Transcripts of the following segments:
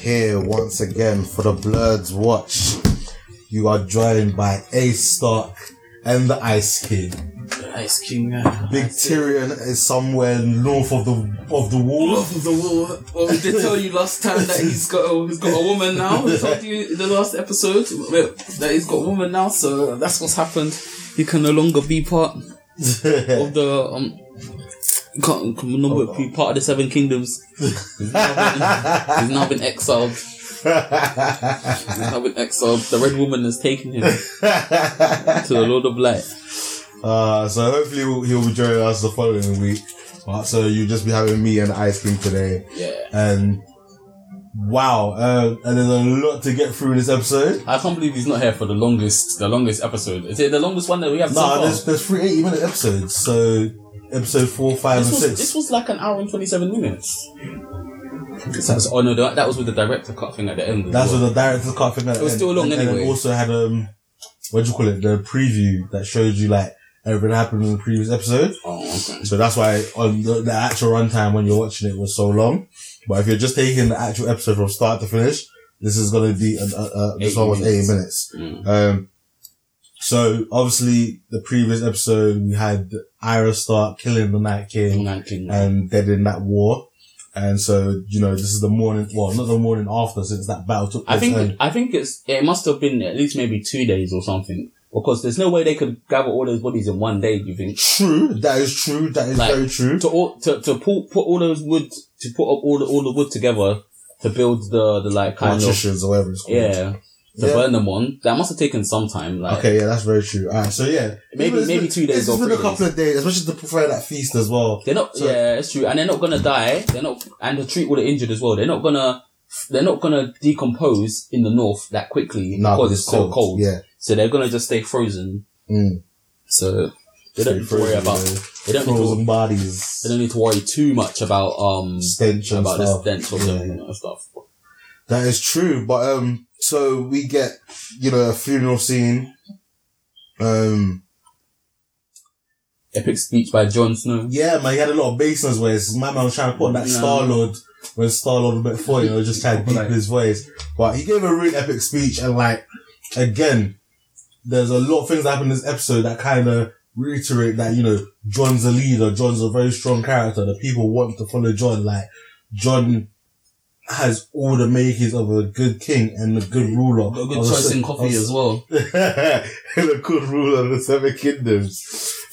gentlemen, you are here once again for the Blerds Watch. You are joined by Ace Stark and the Ice King. The Ice King. Uh, Big Tyrion is somewhere north of the of the wall. Off of the wall. Well, we did tell you last time that he's got a, he's got a woman now. We told you in the last episode that he's got a woman now, so that's what's happened. He can no longer be part of the um. Can't, can no longer be part of the Seven Kingdoms. He's now been, he's now been exiled. He's now been exiled. The Red Woman has taken him to the Lord of Light. Uh, so hopefully he'll, he'll be joining us the following week. Uh, so you'll just be having me and Ice King today. Yeah. And wow, uh, and there's a lot to get through in this episode. I can't believe he's not here for the longest, the longest episode. Is it the longest one that we have so No, far? there's there's three 80 minute episodes. So episode four, five, This and was, six. this was like an hour and 27 minutes. That's, oh no, that, that was with the director cut thing at the end. as That's well. what the director's cut thing. It was still long and, And anyway. it also had um, what do you call it? The preview that showed you like everything that happened in the previous episode. Oh, okay. So that's why on the, the actual runtime when you're watching it was so long. But if you're just taking the actual episode from start to finish, this is going to be uh, uh, uh, this one was minutes. eighty minutes. Mm. Um, so obviously the previous episode we had Arya Stark killing the Night King Night King. and dead in that war. And so, you know, this is the morning, well, not the morning after since that battle took place. I think and- I think it's it must have been at least maybe two days or something because there's no way they could gather all those bodies in one day. Do you think? true, that is true, that is Like, very true. To all, to to pull, put all those wood to put up all the all the wood together to build the the like kind of or whatever it's called. yeah to Yeah. burn them on. That must have taken some time. Like Okay, yeah, that's very true. Alright, so yeah. Maybe- It's maybe been- two days It's or been a couple of days, especially to prepare that feast as well. They're not. So- yeah, it's true, and they're not gonna die. They're not, and to treat all the injured as well. They're not gonna. They're not gonna decompose in the north that quickly No, because it's so cold. Yeah. So they're gonna just stay frozen. Mm. So they don't need to worry about. yeah. They don't need frozen to. bodies, They don't need to worry too much about um stench about the stench of Yeah. stuff. That is true, but um, so we get you know a funeral scene. Um, Epic speech by Jon Snow. yeah, man, he had a lot of bass in his voice. My man was trying to put that Yeah. Star Lord when Star Lord was a bit funny, you know, just trying to deep Like- his voice. But he gave a really epic speech, and like again, there's a lot of things that happen in this episode that kind of reiterate that you know John's a leader, John's a very strong character. The people want to follow John. Like John has all the makings of a good king and a good ruler. Got a good choice se- in coffee of- as well. and a good ruler of the Seven Kingdoms.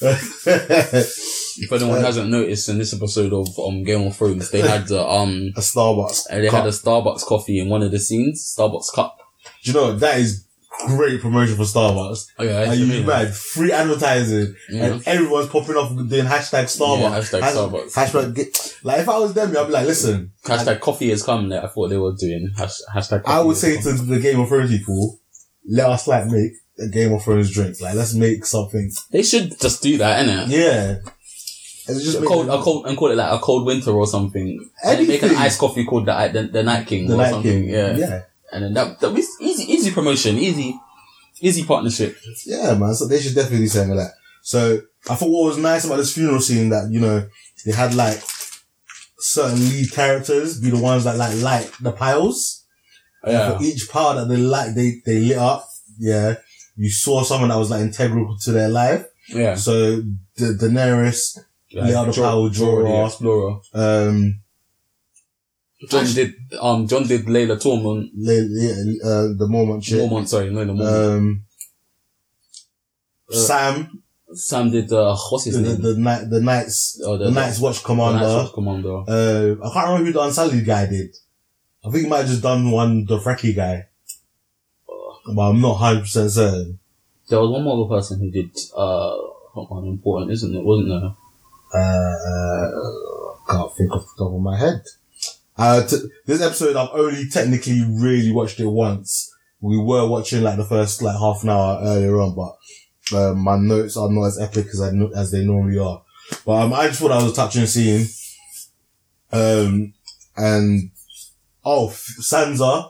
If anyone hasn't noticed in this episode of um Game of Thrones, they had uh, um a Starbucks. they cup. had a Starbucks coffee in one of the scenes. Starbucks cup. Do you know that is great promotion for Starbucks? Oh yeah, Are you mad? Free advertising, Yeah. and everyone's popping off doing hashtag Starbucks. Yeah, hashtag Has- Starbucks. Hashtag get, like if I was them, I'd be like, listen, Hashtag coffee has come that I thought they were doing. Hash, hashtag coffee I would say come. to the Game of Thrones people, let us like make a Game of Thrones drink. Like let's make something. They should just do that, innit? Yeah. And it's just A cold, a cold, and call it like a cold winter or something. And make an iced coffee called the, the, the Night King the or Night something. King. Yeah. yeah. And then that, that was easy, easy promotion, easy, easy partnership. Yeah, man. So they should definitely do something like that. So I thought what was nice about this funeral scene that, you know, they had like certain lead characters be the ones that like light the piles. Yeah. For each pile that they light, they, they lit up. Yeah. You saw someone that was like integral to their life. Yeah. So the Daenerys, Like, Leon Jor- Powell, Jorah, the Jorah. Explorer. um, John did, um, John did Layla Tormund. Le- Le- uh, the Mormont chick. Mormont, sorry, no, the Mormont. Um, Uh, Sam, Sam did, uh, what's his the, the, name? the night, the Knights, oh, the Night's Watch Commander. The Night's Commander. Uh, I can't remember who the Unsullied guy did. I think he might have just done one, the Frecky guy. But I'm not 100% certain. There was one more other person who did, uh, one important, isn't it? Wasn't there? Uh, can't think off the top of my head. Uh, t- this episode I've only technically really watched it once. We were watching like the first like half an hour earlier on, but uh, my notes are not as epic as I no- as they normally are. But um, I just thought I was a touching scene. Um, and oh, Sansa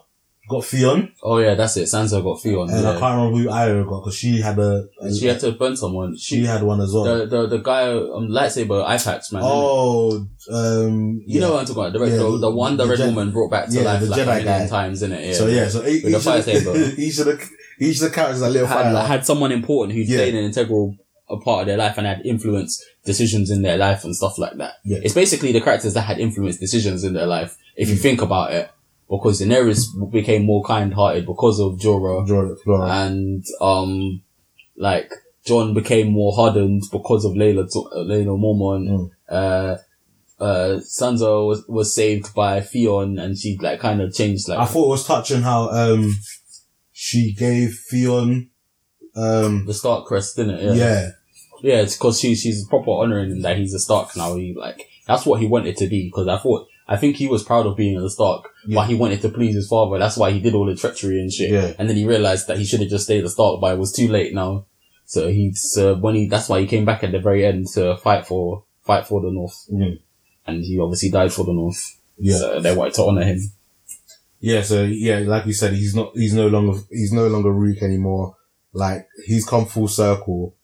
got Theon, Oh yeah, that's it. Sansa got Theon. and I can't remember who Arya got because she had a, a- She had to burn someone. she She, had one as well. the, the, the guy, um, lightsaber eye patch, man. oh, um, You yeah. know what I'm talking about? The, red, Yeah, the, the one the, the red Jedi- woman brought back to yeah, life the like Jedi a million guy. times, innit? Yeah. So yeah, so each, each, of the, each of the each of the characters that little had, like, had someone important who Yeah. played an integral a part of their life and had influenced decisions in their life and stuff like that. Yeah. It's basically the characters that had influenced decisions in their life, if you Mm. think about it. Because Daenerys became more kind-hearted because of Jorah, Jordan Flora. and um, like John became more hardened because of Layla, uh, Layla Mormont. Mm. Uh, uh, Sansa was, was saved by Theon and she like kind of changed like I thought it was touching how um she gave Theon um the Stark crest, didn't it? yeah Yeah, it's because she, she's proper honoring him that he's a Stark now. He like that's what he wanted to be. Because I thought I think he was proud of being a Stark, Yeah. but he wanted to please his father. That's why he did all the treachery and shit. Yeah. And then he realized that he should have just stayed a Stark, but it was too late now. So he's uh, when he that's why he came back at the very end to fight for fight for the North, Mm. and he obviously died for the North. yeah So they wanted to honor him. yeah so yeah like you said he's not he's no longer he's no longer Rook anymore like he's come full circle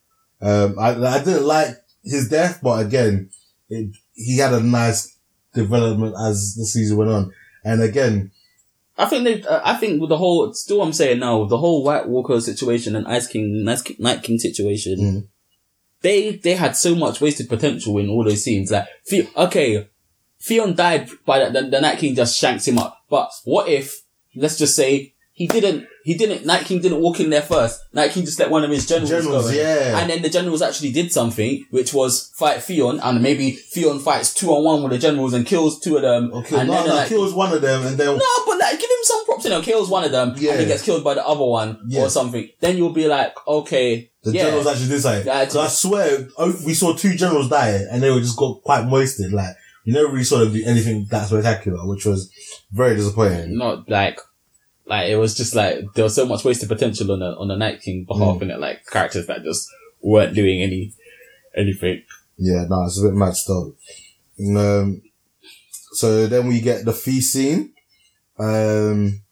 um I I didn't like his death but again it, he had a nice development as the season went on and again I think they. Uh, I think with the whole. Still, I'm saying now the whole White Walker situation and Ice King, Night King situation. Mm. They they had so much wasted potential in all those scenes. Like, okay, Theon died by the, the, the Night King just shanks him up. But what if, let's just say, he didn't, he didn't, Night King didn't walk in there first. Night King just let one of his generals, Generals, go in. yeah. And then the generals actually did something, which was fight Theon, and maybe Theon fights two on one with the generals and kills two of them. okay and no, then uh, no, Night- kills one of them and then no, but like, give him some props. You know, kills one of them, Yeah. and he gets killed by the other one Yeah. or something. Then you'll be like, okay, the yeah, generals actually did something Yeah, so I swear oh, we saw two generals die and they were just got quite moisted like you never really saw them do anything that spectacular which was very disappointing not like, like it was just like there was so much wasted potential on the on the Night King behalf, Mm. in it, like characters that just weren't doing any anything. Yeah, no, it's a bit mad stuff. Um, so then we get the feast scene. Um,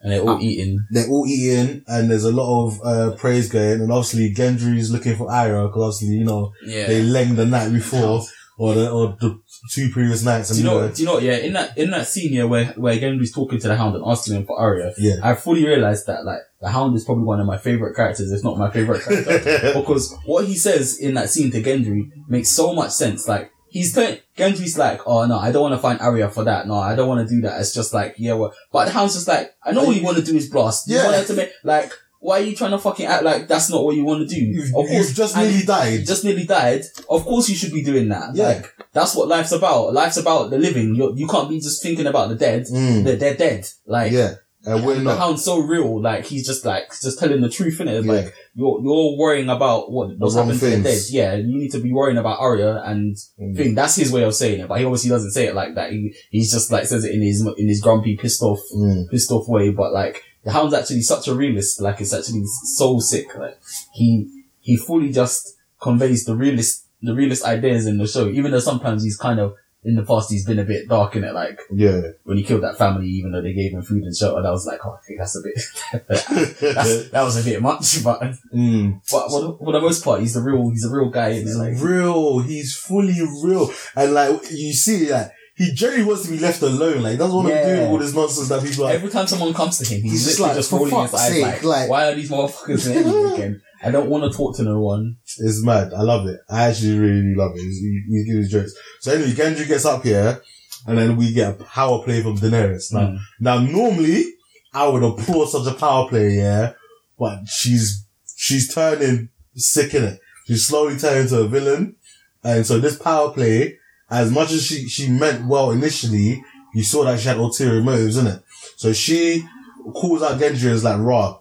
And they're all Ah. eating. they're all eating and there's a lot of, uh, praise going and obviously Gendry's looking for Arya because obviously, you know, Yeah. they lenged the night before or the, or the two previous nights. do you know? Do you know? Yeah, in that in that scene here where where Gendry's talking to the Hound and asking him for Arya, yeah. I fully realized that like the Hound is probably one of my favorite characters, if not my favorite character. because what he says in that scene to Gendry makes so much sense. Like he's Gendry's like, oh no, I don't want to find Arya for that. No, I don't want to do that. It's just like, yeah, well, but the hound's just like, I know what you want to do is blast. You Yeah. want to make like, why are you trying to fucking act like that's not what you want to do? You've, of course, you've just nearly died. just nearly died. Of course, you should be doing that. Yeah. Like that's what life's about. Life's about the living. You you can't be just thinking about the dead. Mm. They're, they're dead. Like yeah. And we're the hound's so real, like he's just like just telling the truth in it. Yeah. Like you're you're worrying about what what's happened to the dead. Yeah, you need to be worrying about Arya and Mm. thing. That's his way of saying it, but he obviously doesn't say it like that. He he's just like says it in his in his grumpy, pissed off, Mm. pissed off way. But like the hound's actually such a realist. Like it's actually so sick. Like he he fully just conveys the realist the realist ideas in the show. Even though sometimes he's kind of in the past he's been a bit dark in it. Like Yeah. when he killed that family, even though they gave him food and shelter, that was like, oh, that's a bit, that's, that was a bit much, but, mm. but for the, for the most part, he's the real, he's a real guy. He's like, real. He's fully real. And like, you see that he generally wants to be left alone. Like, he doesn't want to do all this nonsense that people are. every time someone comes to him, he's, He's just literally like, just rolling his eyes like, like- why are these motherfuckers in here again? I don't want to talk to no one. It's mad. I love it. I actually really love it. He's, he, he gives jokes. So anyway, Gendry gets up here, and then we get a power play from Daenerys. Now, Mm. now normally I would applaud such a power play, yeah, but she's she's turning sick in it. She's slowly turning into a villain, and so this power play, as much as she she meant well initially, you saw that she had ulterior motives in it. So she calls out Gendry as like raw.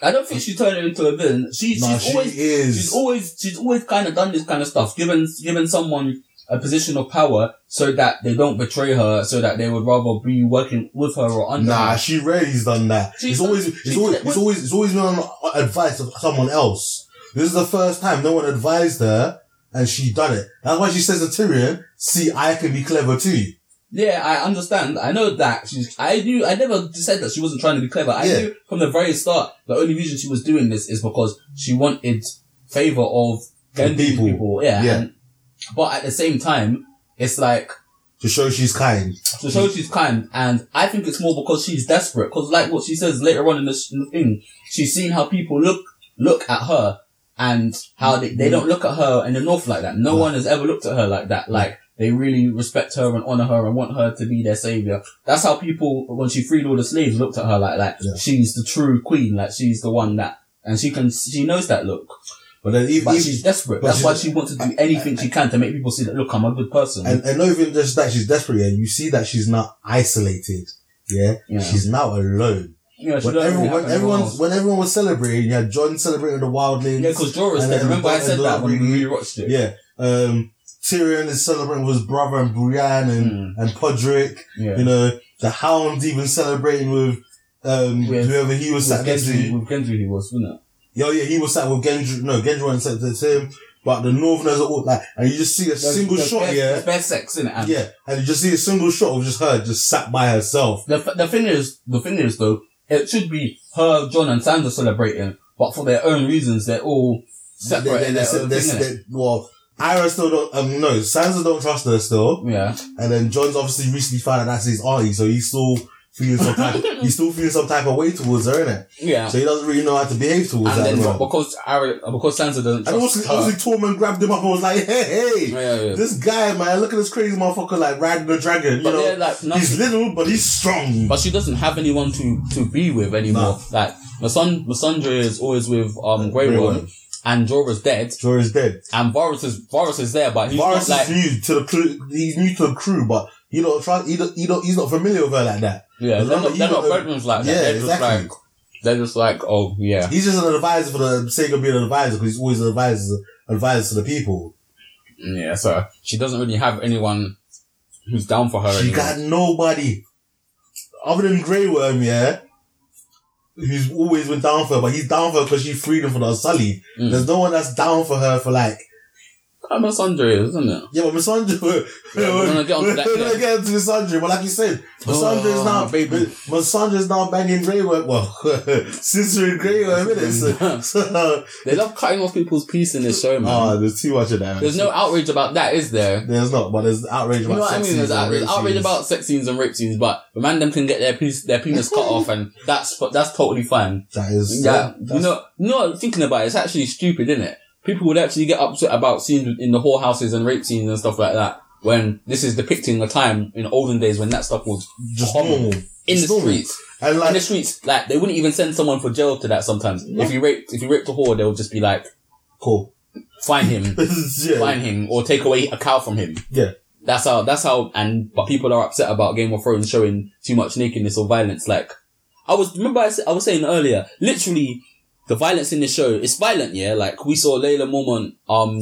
I don't think she's turning into a villain. She, Nah, she's she always, is. she's always, she's always kind of done this kind of stuff, given, given someone a position of power so that they don't betray her, so that they would rather be working with her or under Nah, her. she rarely's done that. She's it's done- always, it's always, it's always, it's always been on advice of someone else. This is the first time no one advised her, and she done it. That's why she says to Tyrion, "See, I can be clever too." Yeah, I understand. I know that she's. I knew. I never said that she wasn't trying to be clever. I Yeah. knew from the very start the only reason she was doing this is because she wanted favor of Gendry people. people. Yeah. Yeah. and- but at the same time, it's like To show she's kind. to show she's kind, and I think it's more because she's desperate. Because like what she says later on in the, in the thing, she's seen how people look look at her, and how they, they don't look at her in the north like that. No one has ever looked at her like that. Like they really respect her and honor her and want her to be their savior. That's how people, when she freed all the slaves, looked at her like like Yeah. she's the true queen. Like she's the one that, and she can she knows that look, But then even, but even she's desperate. but That's she's- why she wants to do anything she can to make people see that look, I'm a good person. and, and not even just that she's desperate, yeah, you see that she's not isolated. Yeah. Yeah. She's now alone. Yeah, she When everyone, when everyone, when everyone was celebrating, you had John celebrating the wildlings. Yeah, because Jorah's And dead. then Remember I said and that when we watched it. Yeah. Um, Tyrion is celebrating with his brother and Brienne and, Mm. and Podrick. Yeah. You know, the Hound's even celebrating with, um, With- whoever he was With sat next Gendry, to. with Gendry he was, wasn't it? Yo, yeah, he was sat with Gendry. No, Gendry wasn't sat next to him. But the Northerners are all like, and you just see a single There's shot, bare, yeah. There's bare sex in it. And Yeah. And you just see a single shot of just her just sat by herself. The, the thing is, the thing is though, it should be her, John and Sansa celebrating, but for their own reasons, they're all separate They- in they- their own they- thing, they- innit? well, Arya still don't, um, no, Sansa don't trust her still. Yeah. And then John's obviously recently found out that's his auntie, so he's still feeling some type, he's still feeling some type of way towards her, innit? Yeah. So he doesn't really know how to behave towards and her. then at the moment. because Ari, because Sansa doesn't And trust also, her. obviously Tormund grabbed him up and was like, hey, hey, Yeah, yeah, yeah. this guy, man, look at this crazy motherfucker like riding a dragon, you But know? they're like nothing. he's little, but he's strong. But she doesn't have anyone to, to be with anymore. Like, Mason, Masandra is always with, um, Grey Grey Worm, and Jorah's dead, Jorah's dead. and Varys is, Varys is there, but he's Varys not like, is new to the crew, he's new to the crew, but he don't trust, he he he's not familiar with her like that. Yeah, they're not, he they're not got the- veterans like that. Yeah, they're exactly. just like, they're just like, oh, yeah. He's just an advisor for the sake of being an advisor, because he's always an advisor, advisor to the people. Yeah, so she doesn't really have anyone who's down for her She anymore. got nobody other than Grey Worm, yeah. Who's always been down for her, but he's down for her because she freed him from the Unsullied. Mm. There's no one that's down for her for like, I'm a Sandra, isn't it? yeah, but Missandra, we're, Yeah, we're gonna get onto that we're gonna get into Missandra, but like you said, Missandra is Oh, now, baby. Missandra is now banging Grey Worm, well, sister in Grey Worm? So, so, They love cutting off people's piece in this show, man. oh, there's too much of that. There's no outrage about that, is there? There's not, but there's outrage You about know what I sex mean? There's, scenes and out- there's outrage about sex scenes and rape scenes, but the man them can get their piece, their penis cut off, and that's that's totally fine. That is, Yeah, you know, you know, thinking about it, it's actually stupid, isn't it? People would actually get upset about scenes in the whorehouses and rape scenes and stuff like that when this is depicting a time in olden days when that stuff was just normal. in the normal. streets. And in like, the streets, like they wouldn't even send someone for jail to that. Sometimes, if you rape, if you raped a whore, they'll just be like, cool. find him, yeah. fine him, or take away a cow from him. Yeah. That's how. That's how. And but people are upset about Game of Thrones showing too much nakedness or violence. Like I was remember I, I was saying earlier. Literally, the violence in the show is violent. Yeah, like we saw Layla Mormont um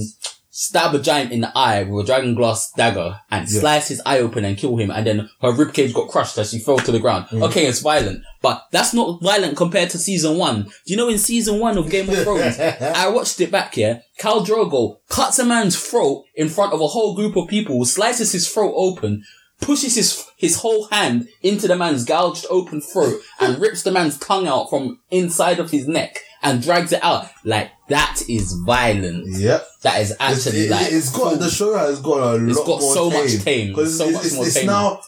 stab a giant in the eye with a dragon glass dagger and Yeah. slice his eye open and kill him, and then her ribcage got crushed as she fell to the ground. Mm. Okay, it's violent, but that's not violent compared to season one. Do you know in season one of Game of Thrones? I watched it back here. Khal Drogo cuts a man's throat in front of a whole group of people, slices his throat open, pushes his his whole hand into the man's gouged open throat, and rips the man's tongue out from inside of his neck and drags it out. Like that is violent. Yep. That is It's, actually it, like it's got the show has got a lot It's got more so tame. much tame, 'Cause so it's, much it's, more it's tame. now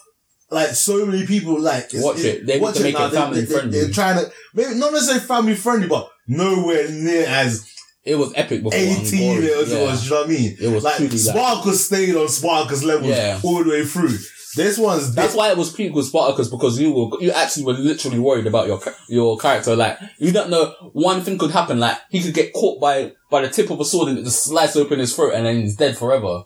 like so many people like it's, Watch it. They watch to make it now. They- family they, they, friendly. They're trying to maybe not necessarily family friendly, but nowhere near as it was epic before. eighteen gory. it was. Yeah. Was you know what I mean? It was like. Sparkles stayed on Sparkles level Yeah. all the way through. This one's That's why it was peak with Spartacus because you were you actually were literally worried about your your character. Like you don't know one thing could happen. Like he could get caught by by the tip of a sword and it just slice open his throat and then he's dead forever.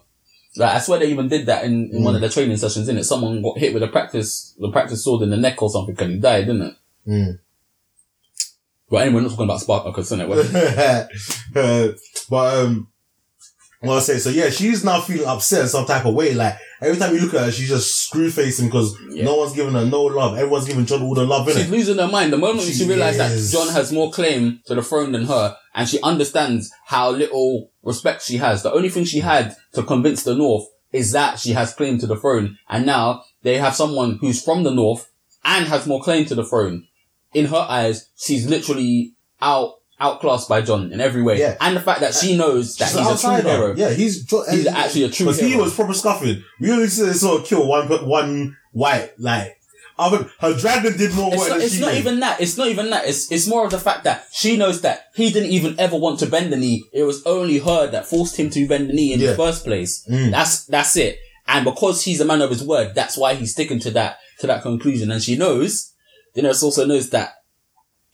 Like I swear they even did that in, in one of the training sessions. In it, someone got hit with a practice the practice sword in the neck or something and he died, didn't it? Mm. But anyway, we're not talking about Spartacus, isn't it? uh, but um, what I say, so yeah, she's now feeling upset in some type of way. Like every time you look at her, she's just screw facing because Yeah. no one's giving her no love. Everyone's giving John all the love in She's it. losing her mind. The moment she, She realized that John has more claim to the throne than her, and she understands how little respect she has. The only thing she had to convince the North is that she has claim to the throne, and now they have someone who's from the north and has more claim to the throne. In her eyes, she's literally out outclassed by John in every way. Yeah. And the fact that she knows that She's he's an a true hero. Yeah, he's jo- He's actually a true Because he was proper scuffing. We only see sort of kill one but one white like. I mean, her dragon did more It's work not, than it's she not did. even that. It's not even that. It's it's more of the fact that she knows that he didn't even ever want to bend the knee. It was only her that forced him to bend the knee in Yeah. the first place. Mm. That's that's it. And because he's a man of his word, that's why he's sticking to that to that conclusion. And she knows, you know, also knows that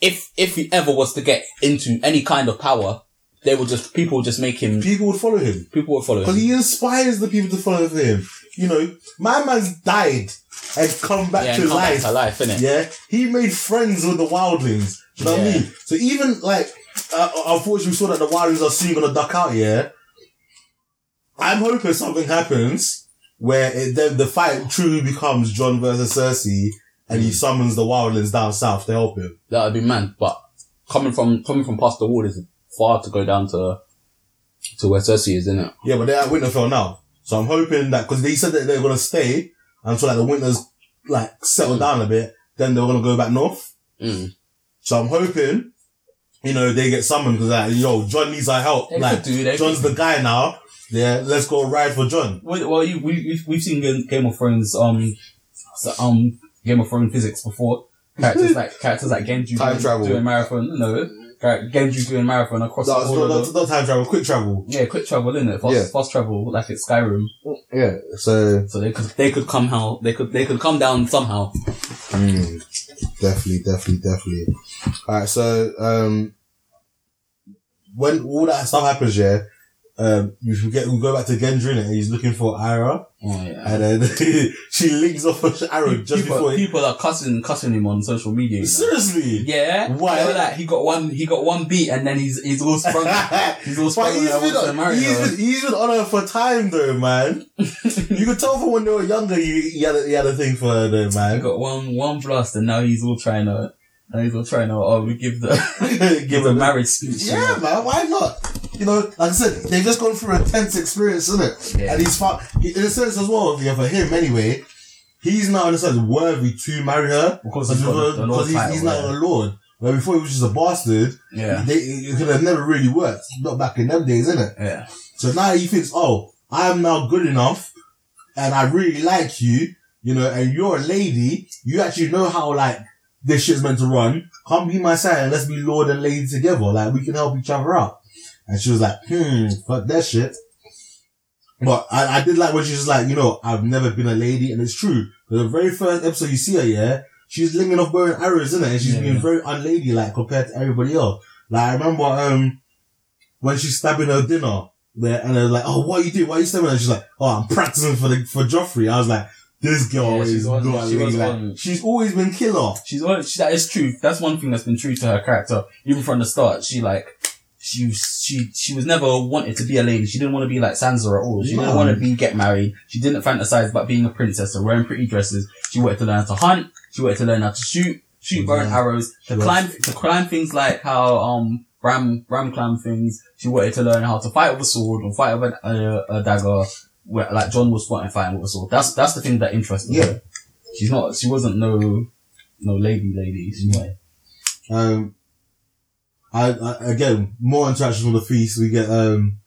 if if he ever was to get into any kind of power, they will just people will just make him. People would follow him People would follow him because he inspires the people to follow him. You know, my man's died and come back Yeah, to come back life. to life, innit? Yeah, he made friends with the wildlings. You know what I mean? So even like, uh, unfortunately, we saw that the wildlings are soon gonna duck out. Yeah, I'm hoping something happens where it, then the fight truly becomes John versus Cersei, and he summons the wildlings down south to help him. That would be man. But coming from coming from past the wall is far to go down to to where Cersei is, isn't it? Yeah, but they're at Winterfell now, so I'm hoping that because they said that they're gonna stay until like the winters like settle Mm. down a bit, then they're gonna go back north. Mm. So I'm hoping, you know, they get summoned because like, yo, John needs our help. They like, could do, they John's could the guy now. Yeah, let's go ride for John. Well, well you, we, we've, we've seen Game- Game of Thrones, um, so, um, Game of Thrones physics before. Characters like, characters like Gendry Time doing, travel. doing marathon, no, Char- Gendry doing marathon across No, all it's of not, the, not, not time travel, quick travel. yeah, quick travel, isn't it? Fast, Yeah. fast travel, like it's Skyrim. Yeah, so So they could, they could come how, they could, they could come down somehow. mm, definitely, definitely, definitely. All right, so um, when all that stuff happens, yeah, um, we should get we go back to Gendry innit, and he's looking for Arya, yeah. and then she links off with Arya just people, before. He, people are cussing, cussing him on social media. you know. seriously, Yeah. Why? Like, he got one, he got one beat and then he's, he's all sprung. he's all But sprung. he's and wants to marry he's, her. been, he's been on her for time though, man. you could tell from when they were younger, he, he, had, a, he had a thing for her though, I man. got one one blast, and now he's all trying to. Now he's all trying to. Oh, we give the Give give a him marriage speech. you Yeah, know. man, why not? You know, like I said, they've just gone through a tense experience, isn't it? Yeah. And he's fought, he, in a sense as well, yeah, for him anyway, he's now in a sense worthy to marry her. Because he's got the- the Lord because he's, he's title, now yeah. a lord. Where before he was just a bastard, Yeah, they, it could have never really worked. Not back in them days, innit? yeah, So now he thinks, oh, I am now good enough and I really like you, you know, and you're a lady. You actually know how like this shit's meant to run. Come be my side and let's be lord and lady together. Like we can help each other out. And she was like, hmm, fuck that shit. But I, I did like when she was like, you know, I've never been a lady and it's true. The very first episode you see her, yeah, she's linking off and arrows, isn't it? And she's Yeah, being yeah. very unladylike compared to everybody else. Like I remember, um, when she's stabbing her dinner there and they're like, oh, what are you doing? Why are you stabbing her? She's like, oh, I'm practicing for the, for Joffrey. I was like, this girl Yeah, is not she was like, she's always been killer. she's always, She, that is true. That's one thing that's been true to her character, even from the start. She like. She she she was never wanted to be a lady. She didn't want to be like Sansa at all. She didn't want to be get married. She didn't fantasize about being a princess or wearing pretty dresses. She wanted to learn how to hunt. She wanted to learn how to shoot, shoot bow and arrows, to was- climb to climb things like how um Bran Bran climbed things. She wanted to learn how to fight with a sword or fight with a, a, a dagger, where, like John was fighting fighting with a sword. That's that's the thing that interested Yeah. her. She's not. She wasn't no no lady lady. She was Um, I, I again more interactions on the feast. We get um,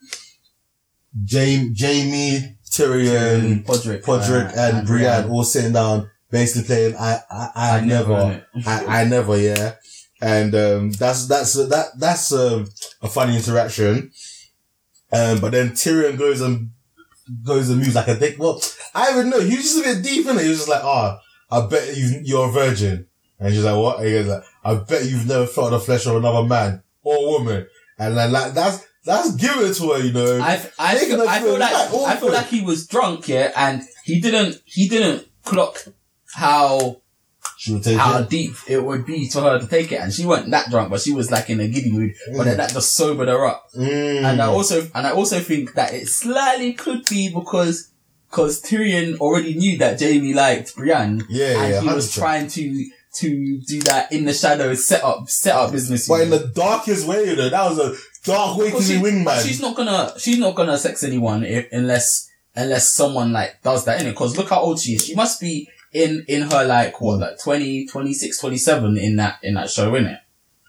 Jaime, Jaime, Tyrion, Podrick, Podrick, uh, and Brienne all sitting down, basically playing I I, I, never, innit? I, I never, yeah. And um, that's that's that that's um, a funny interaction. Um, but then Tyrion goes and goes and moves like a dick. Well, I even know he was just a bit deep in it. He was just like, "Ah, I bet you you're a virgin." And she's like, "What?" And he goes like, "I bet you've never felt the flesh of another man or woman." And then like that's that's giving it to her, you know. I, I, Making feel, I feel like I feel like he was drunk, yeah, and he didn't he didn't clock how she would take how it. deep it would be for her to take it, and she wasn't that drunk, but she was like in a giddy mood. But then that just sobered her up, Mm. and I also and I also think that it slightly could be because because Tyrion already knew that Jaime liked Brienne, yeah, and yeah, he was 100%. trying to to do that in the shadows, set up set up business. But in the darkest way, you know, that was a dark way to be wingman. she's not gonna she's not gonna sex anyone if unless unless someone like does that in it. Because look how old she is. She must be in, in her like, what, like 20, 26, 27 in that, in that show, innit?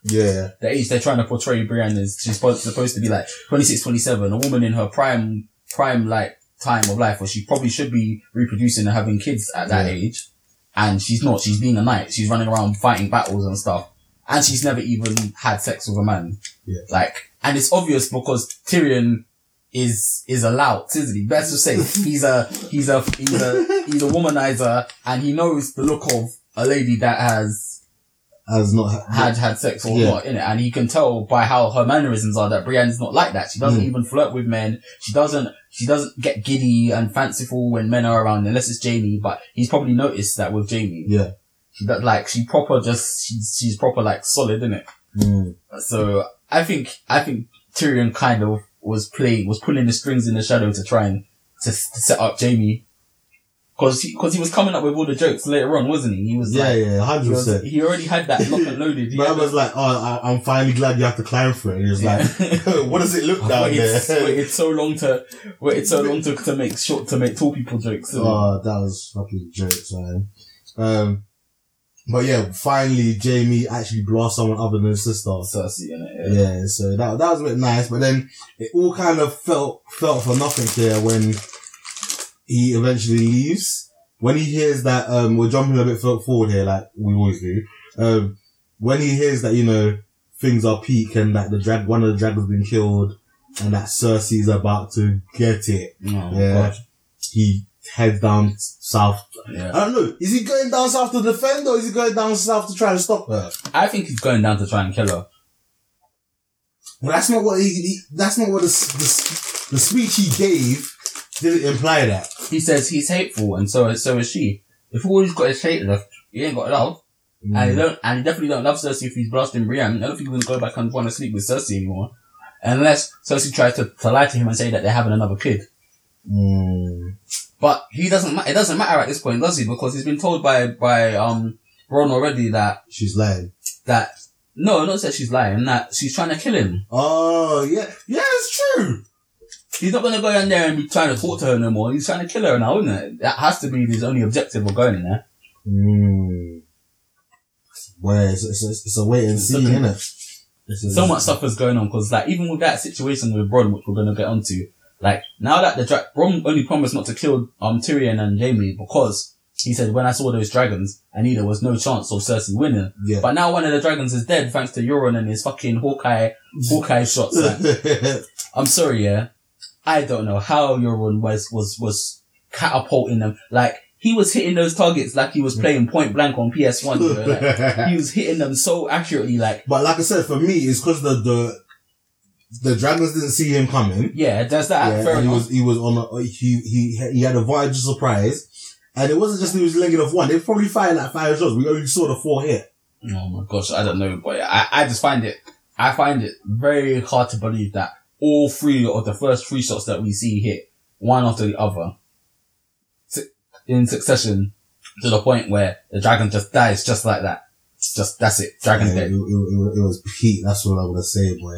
Yeah. The age they're trying to portray Brienne as, she's supposed, supposed to be like 26, 27, a woman in her prime, prime like time of life where she probably should be reproducing and having kids at that Yeah. age. And she's not, she's being a knight, she's running around fighting battles and stuff. And she's never even had sex with a man. Yeah. Like, and it's obvious because Tyrion is, is a lout, isn't he? Best to say, he's a, he's a, he's a, he's a womanizer and he knows the look of a lady that has Has not had had sex or Yeah. not in it, and he can tell by how her mannerisms are that Brienne's not like that. She doesn't Mm. even flirt with men. She doesn't. She doesn't get giddy and fanciful when men are around, unless it's Jaime. But he's probably noticed that with Jaime. Yeah. She does like she proper just she's she's proper like solid in it. Mm. So I think I think Tyrion kind of was playing was pulling the strings in the shadow to try and to, to set up Jaime. Cause he, cause he was coming up with all the jokes later on, wasn't he? He was Yeah, like, yeah, hundred percent. he already had that lock and loaded. Man was like, "Oh, I, I'm finally glad you have to climb for it." And he was like, "What does it look I've down waited, there?" waited so long to waited so long to, to make short to make tall people jokes. Oh, that was fucking jokes, man. Um, but yeah, finally Jaime actually blasts someone other than his sister. Cersei in it. Yeah. Yeah, so that that was a bit nice, but then it all kind of felt felt for nothing here when he eventually leaves. When he hears that, um, we're jumping a bit forward here, like we always do. Um, when he hears that, you know, things are peak and that the drag, one of the dragons been killed and that Cersei's about to get it, Oh Yeah. god. he heads down south. Yeah. I don't know. Is he going down south to defend or is he going down south to try to stop her? I think he's going down to try and kill her. Well, that's not what he, he that's not what the, the, the speech he gave didn't imply that. He says he's hateful, and so so is she. If all he's got is hate left, he ain't got love, and he Mm. don't, and he definitely don't love Cersei if he's blasting Brienne. I don't think he's gonna go back and want to sleep with Cersei anymore, unless Cersei tries to, to lie to him and say that they're having another kid. Mm. But he doesn't. ma- It doesn't matter at this point, does he? Because he's been told by by um Bronn already that She's lying. that no, not that she's lying. That she's trying to kill him. Oh, yeah. Yeah, it's true. He's not gonna go in there and be trying to talk to her no more. He's trying to kill her now, isn't it? That has to be his only objective of going in there. Mm. Well, it's, it's, it's a wait and see, innit? It's so much stuff is going on because like even with that situation with Bronn, which we're gonna get onto, like now that the dra- Bronn only promised not to kill um Tyrion and Jaime because he said when I saw those dragons, I knew there was no chance of Cersei winning. Yeah. But now one of the dragons is dead thanks to Euron and his fucking Hawkeye Hawkeye shots. Like, I'm sorry, yeah. I don't know how Euron was was was catapulting them. Like he was hitting those targets like he was mm. playing point blank on PS1. You know? like, he was hitting them so accurately. Like but like I said, for me, it's because the, the, the dragons didn't see him coming. yeah, does that Yeah, he was he was on a he he he had a of surprise, and it wasn't just he was legging off one. They probably fired like five shots. We only saw the four hit. Oh my gosh, I don't know, but I, I just find it, I find it very hard to believe that all three of the first three shots that we see hit one after the other in succession to the point where the dragon just dies just like that. Just, that's it. Dragon Yeah, it, dead. it, it, it was Pete. That's what I'm gonna say, boy.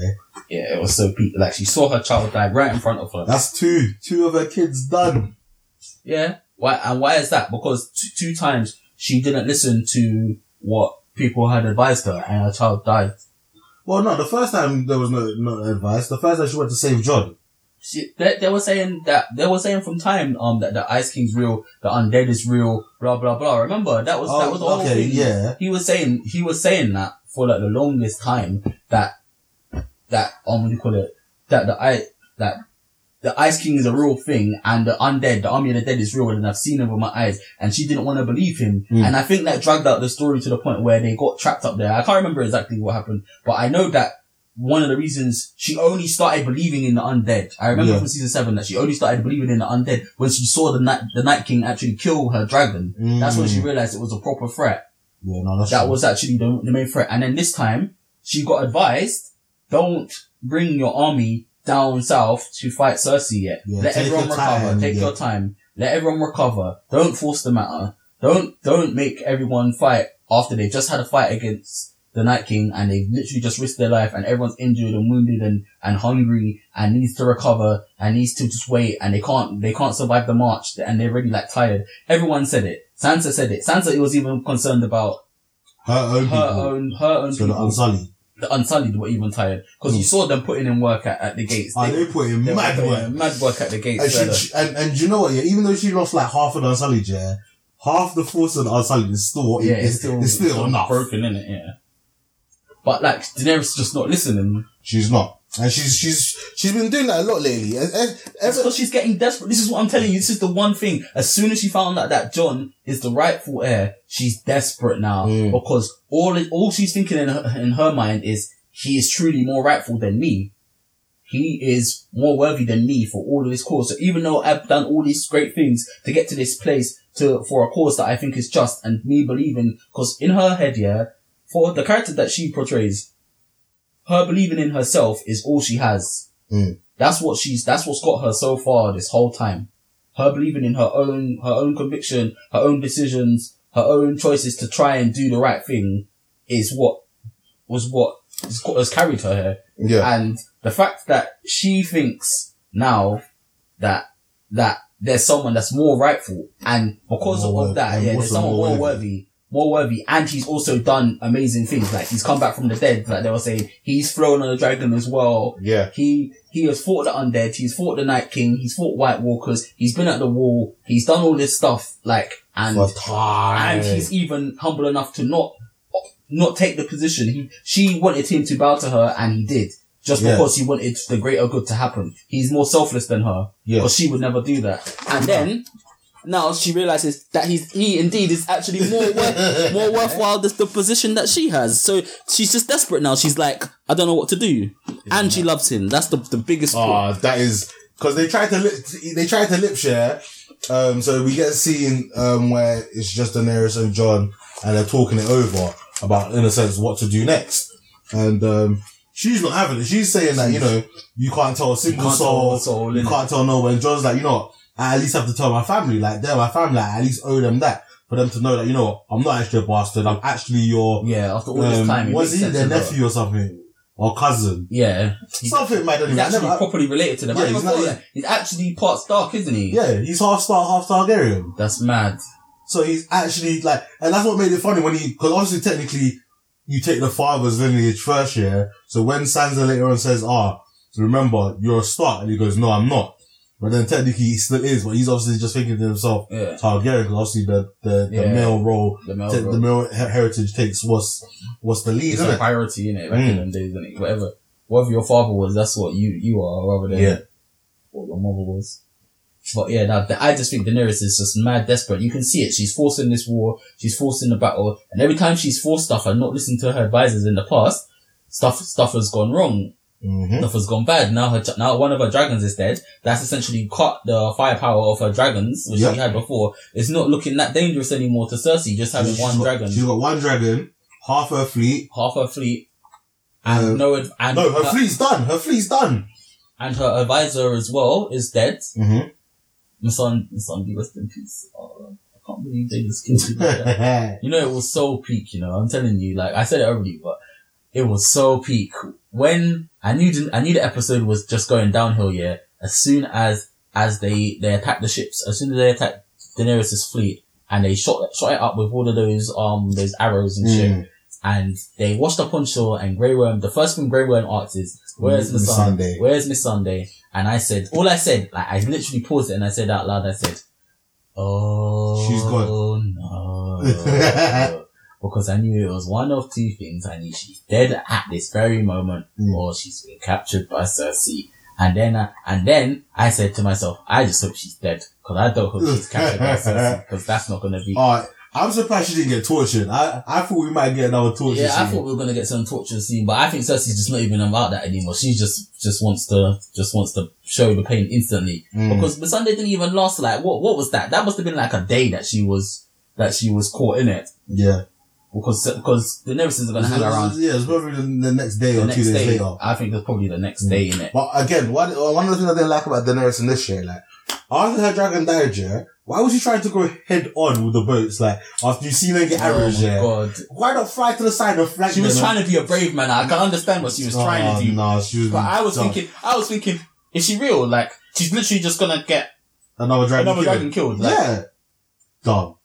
Yeah, it was so peak. Like she saw her child die right in front of her. That's two. Two of her kids done. Yeah. Why, and why is that? Because t- two times she didn't listen to what people had advised her and her child died. Well, no, the first time there was no no advice. The first time she went to save John. She, they, they were saying that they were saying from time um that the Ice King's real, the undead is real, blah blah blah. Remember that was that Oh, was the whole okay, thing. yeah. He was saying he was saying that for like the longest time that that um what do you call it that the I that the Ice King is a real thing and the undead, the army of the dead is real and I've seen them with my eyes and she didn't want to believe him. Mm. And I think that dragged out the story to the point where they got trapped up there. I can't remember exactly what happened, but I know that one of the reasons she only started believing in the undead. I remember Yeah. from season seven that she only started believing in the undead when she saw the night, the Night King actually kill her dragon. That's when she Mm. realized it was a proper threat. Yeah, no, that's That true. was actually the, the main threat. And then this time, she got advised, don't bring your army down south to fight Cersei yet. Yeah, Let everyone recover. time, take yeah. your time. Let everyone recover. Don't force the matter. Don't, don't make everyone fight after they just had a fight against the Night King and they've literally just risked their life and everyone's injured and wounded and, and hungry and needs to recover and needs to just wait and they can't, they can't survive the march and they're really like tired. Everyone said it. Sansa said it. Sansa was even concerned about Her own her people. own, her own so the people. The Unsullied were even tired because you saw them putting in work at, at the gates. Ah, they put in they mad work. in mad work at the gates. And, she, she- and, and you know what, yeah, even though she lost like half of the Unsullied, yeah, half the force of the Unsullied is still, yeah, it's, it's still, it's still enough. broken in it. Yeah, but like Daenerys just not listening. She's not. And she's, she's, she's been doing that a lot lately. And- and- It's ever- because she's getting desperate. This is what I'm telling you. This is the one thing. As soon as she found out that John is the rightful heir, she's desperate now Mm. because all all she's thinking in her, in her mind is he is truly more rightful than me. He is more worthy than me for all of this cause. So even though I've done all these great things to get to this place to for a cause that I think is just and me believing, because in her head, yeah, for the character that she portrays, her believing in herself is all she has. Mm. That's what she's, that's what's got her so far this whole time. Her believing in her own, her own conviction, her own decisions, her own choices to try and do the right thing is what, was what has, got- has carried her here. yeah. And the fact that she thinks now that, that there's someone that's more rightful and because More of worthy, that, yeah, there's someone more more worthy. worthy, more worthy, and he's also done amazing things. Like he's come back from the dead, like they were saying, he's flown on a dragon as well. yeah. He he has fought the undead. He's fought the Night King. He's fought White Walkers. He's been at the wall. He's done all this stuff. Like and and he's even humble enough to not not take the position. He she wanted him to bow to her, and he did just Yeah. because he wanted the greater good to happen. He's more selfless than her Yeah. because she would never do that. And then. Now she realizes that he's he indeed is actually more worth, more worthwhile than the position that she has. So she's just desperate now. She's like, I don't know what to do, and she loves him. That's the the biggest. Ah, that is because they tried to lip, they tried to lip share. Um, so we get a scene um where it's just Daenerys and John, and they're talking it over about, in a sense, what to do next. And um, she's not having it. She's saying that you know you can't tell a single can't soul, soul, you can't tell no one. John's like, you know, what? I at least have to tell my family, like they're my family. I at least owe them that for them to know that you know what? I'm not actually a bastard. I'm actually your Yeah, after all this um, time, was he their nephew or something or cousin? Yeah, he's, Something mad. he's actually never- properly related to them. Yeah, I never he's not- that. He's actually part Stark, isn't he? Yeah, he's half Star, half Targaryen. That's mad. So he's actually like, and that's what made it funny when he, because obviously technically you take the father's lineage first, yeah. So when Sansa later on says, "Ah, remember you're a Stark," and he goes, "No, I'm not." But then technically he still is, but he's obviously just thinking to himself, Yeah, Targaryen, because obviously the the, the Yeah. male role, the male, the, the male her- heritage takes what's what's the lead, it's isn't a it? priority in it back in Mm. them days, isn't it? Whatever, whatever your father was, that's what you you are, rather than Yeah. what your mother was. But yeah, now I just think Daenerys is just mad desperate. You can see it. She's forcing this war. She's forcing the battle, and every time she's forced stuff and not listened to her advisors in the past, stuff stuff has gone wrong. Mm-hmm. Stuff has gone bad. Now her now one of her dragons is dead. That's essentially cut the firepower of her dragons, which Yep. she had before. It's not looking that dangerous anymore to Cersei, just having She's one got- dragon, She's got one dragon, half her fleet. half her fleet, and Uh, no, and No, her her, fleet's done. Her fleet's done. and her advisor as well is dead. Mm-hmm. My son, my son, be rest in peace. Oh, I can't believe they just killed him like. You know, it was so peak, you know, I'm telling you, like, I said it already, but it was so peak. When I knew, the, I knew the episode was just going downhill, yeah, as soon as, as they, they attacked the ships, as soon as they attacked Daenerys' fleet, and they shot, shot it up with all of those, um, those arrows and shit, Mm. and they washed up on shore, and Grey Worm, the first thing Grey Worm asks is, where's Miss Miss Sunday? Sunday? Where's Miss Sunday? And I said, all I said, like, I literally paused it and I said out loud, I said, oh, She's gone. no. because I knew it was one of two things. I knew she's dead at this very moment, Mm. or she's been captured by Cersei. And then, I, and then I said to myself, I just hope she's dead, because I don't hope she's captured by Cersei, because that's not gonna be. Alright, I'm surprised she didn't get tortured. I, I thought we might get another torture scene. yeah, I thought we were gonna get some torture scene, but I think Cersei's just not even about that anymore. She just just wants to just wants to show the pain instantly Mm. because the Sunday didn't even last like what what was that? That must have been like a day that she was that she was caught in it yeah. Because because the Daenerys isn't gonna hang around Yeah, it's probably the, the next day the or two next days day. later. I think it's probably the next mm. day in it. But again, one, one of the things I didn't like about Daenerys in this show, like, after her dragon died, yeah, why was she trying to go head on with the boats? Like, after you seen her get arrows, oh yeah, god, why not fly to the side and flank she was them? trying to be a brave man. I can understand what she was trying to oh, do, No, she was. but I was dumb. thinking, I was thinking, is she real? Like she's literally just gonna get another dragon. another killed. dragon killed. Like, yeah, dumb.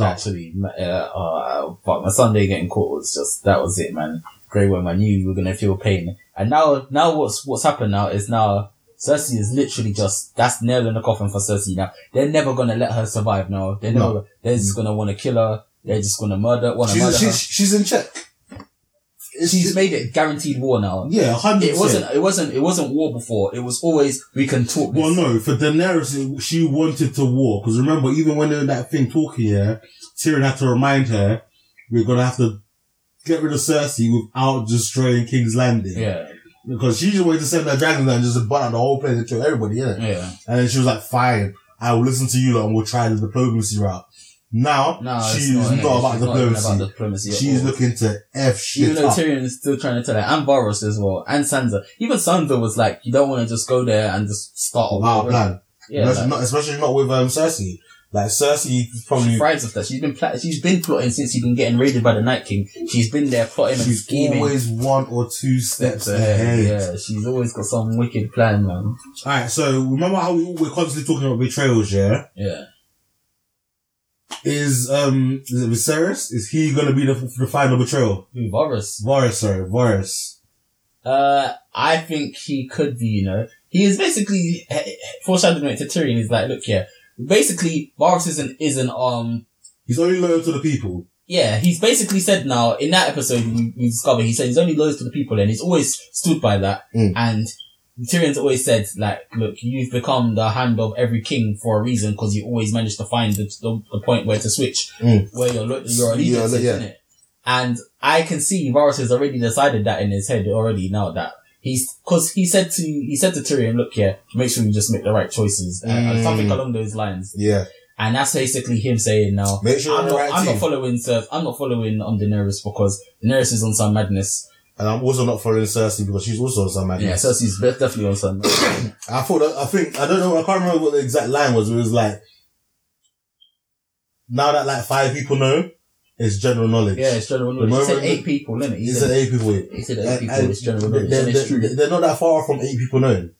Actually, uh, uh, but Missandei getting caught was just that was it, man. Grey Worm, I knew you were gonna feel pain, and now, now what's what's happened now is now Cersei is literally just that's nail in the coffin for Cersei. Now they're never gonna let her survive. Now they're No. never. They're just gonna want to kill her. They're just gonna murder. Want to She's, murder her. she's in check. She's made it guaranteed war now. Yeah, 100%. It wasn't. It wasn't. It wasn't war before. It was always we can talk. This. Well, no, for Daenerys, she wanted to war. Because remember, even when they were in that thing talking here, Tyrion had to remind her, we're going to have to get rid of Cersei without destroying King's Landing. Yeah, Because she just wanted to send that dragon down and just burn out the whole place and kill everybody, innit? yeah. And then she was like, fine, I will listen to you and we'll try the diplomacy route. Now, No, she's not, innit? about She's not diplomacy. about diplomacy. she's all. looking to F shit Even though up. Tyrion is still trying to tell her, and Varys as well, and Sansa. Even Sansa was like, you don't want to just go there and just start a war. plan. Yeah, especially, like, not, especially not with um, Cersei. Like, Cersei probably she thrives off that. She's been pla- she's been plotting since she's been getting raided by the Night King. She's been there plotting and She's scheming. always one or two steps steps ahead. ahead. Yeah, she's always got some wicked plan, man. Alright, so remember how we, we're constantly talking about betrayals, yeah? Yeah. Is, um, is it Viserys? Is he gonna be the, the final betrayal? Who, Varys? Varys, sorry, Varys. Uh, I think he could be, you know. He is basically foreshadowing it to Tyrion. He's like, look here. Basically, Varys isn't, isn't, um, He's only loyal to the people. yeah, he's basically said now, in that episode we, we discovered, he said he's only loyal to the people and he's always stood by that. Mm. And Tyrion's always said, like, look, you've become the hand of every king for a reason because you always manage to find the, the, the point where to switch, Mm. where your, lo- your allegiance Yeah, is, yeah. innit? And I can see Varys has already decided that in his head already now that he's, cause he said to, he said to Tyrion, look here, make sure you just make the right choices. And- and Mm. something along those lines. Yeah. And that's basically him saying now, Make sure I'm not, right I'm not following Sir, I'm not following um Daenerys because Daenerys is on some madness. And I'm also not following Cersei because she's also on some Yeah, madness. Cersei's definitely on some. I thought, that, I think, I don't know, I can't remember what the exact line was. but It was like, now that like five people know, it's general knowledge. yeah, it's general knowledge. He said moment- eight people, innit? He He said, eight people. he said eight people. and It's general knowledge, they're, and it's they're- true. they're not that far from eight people knowing.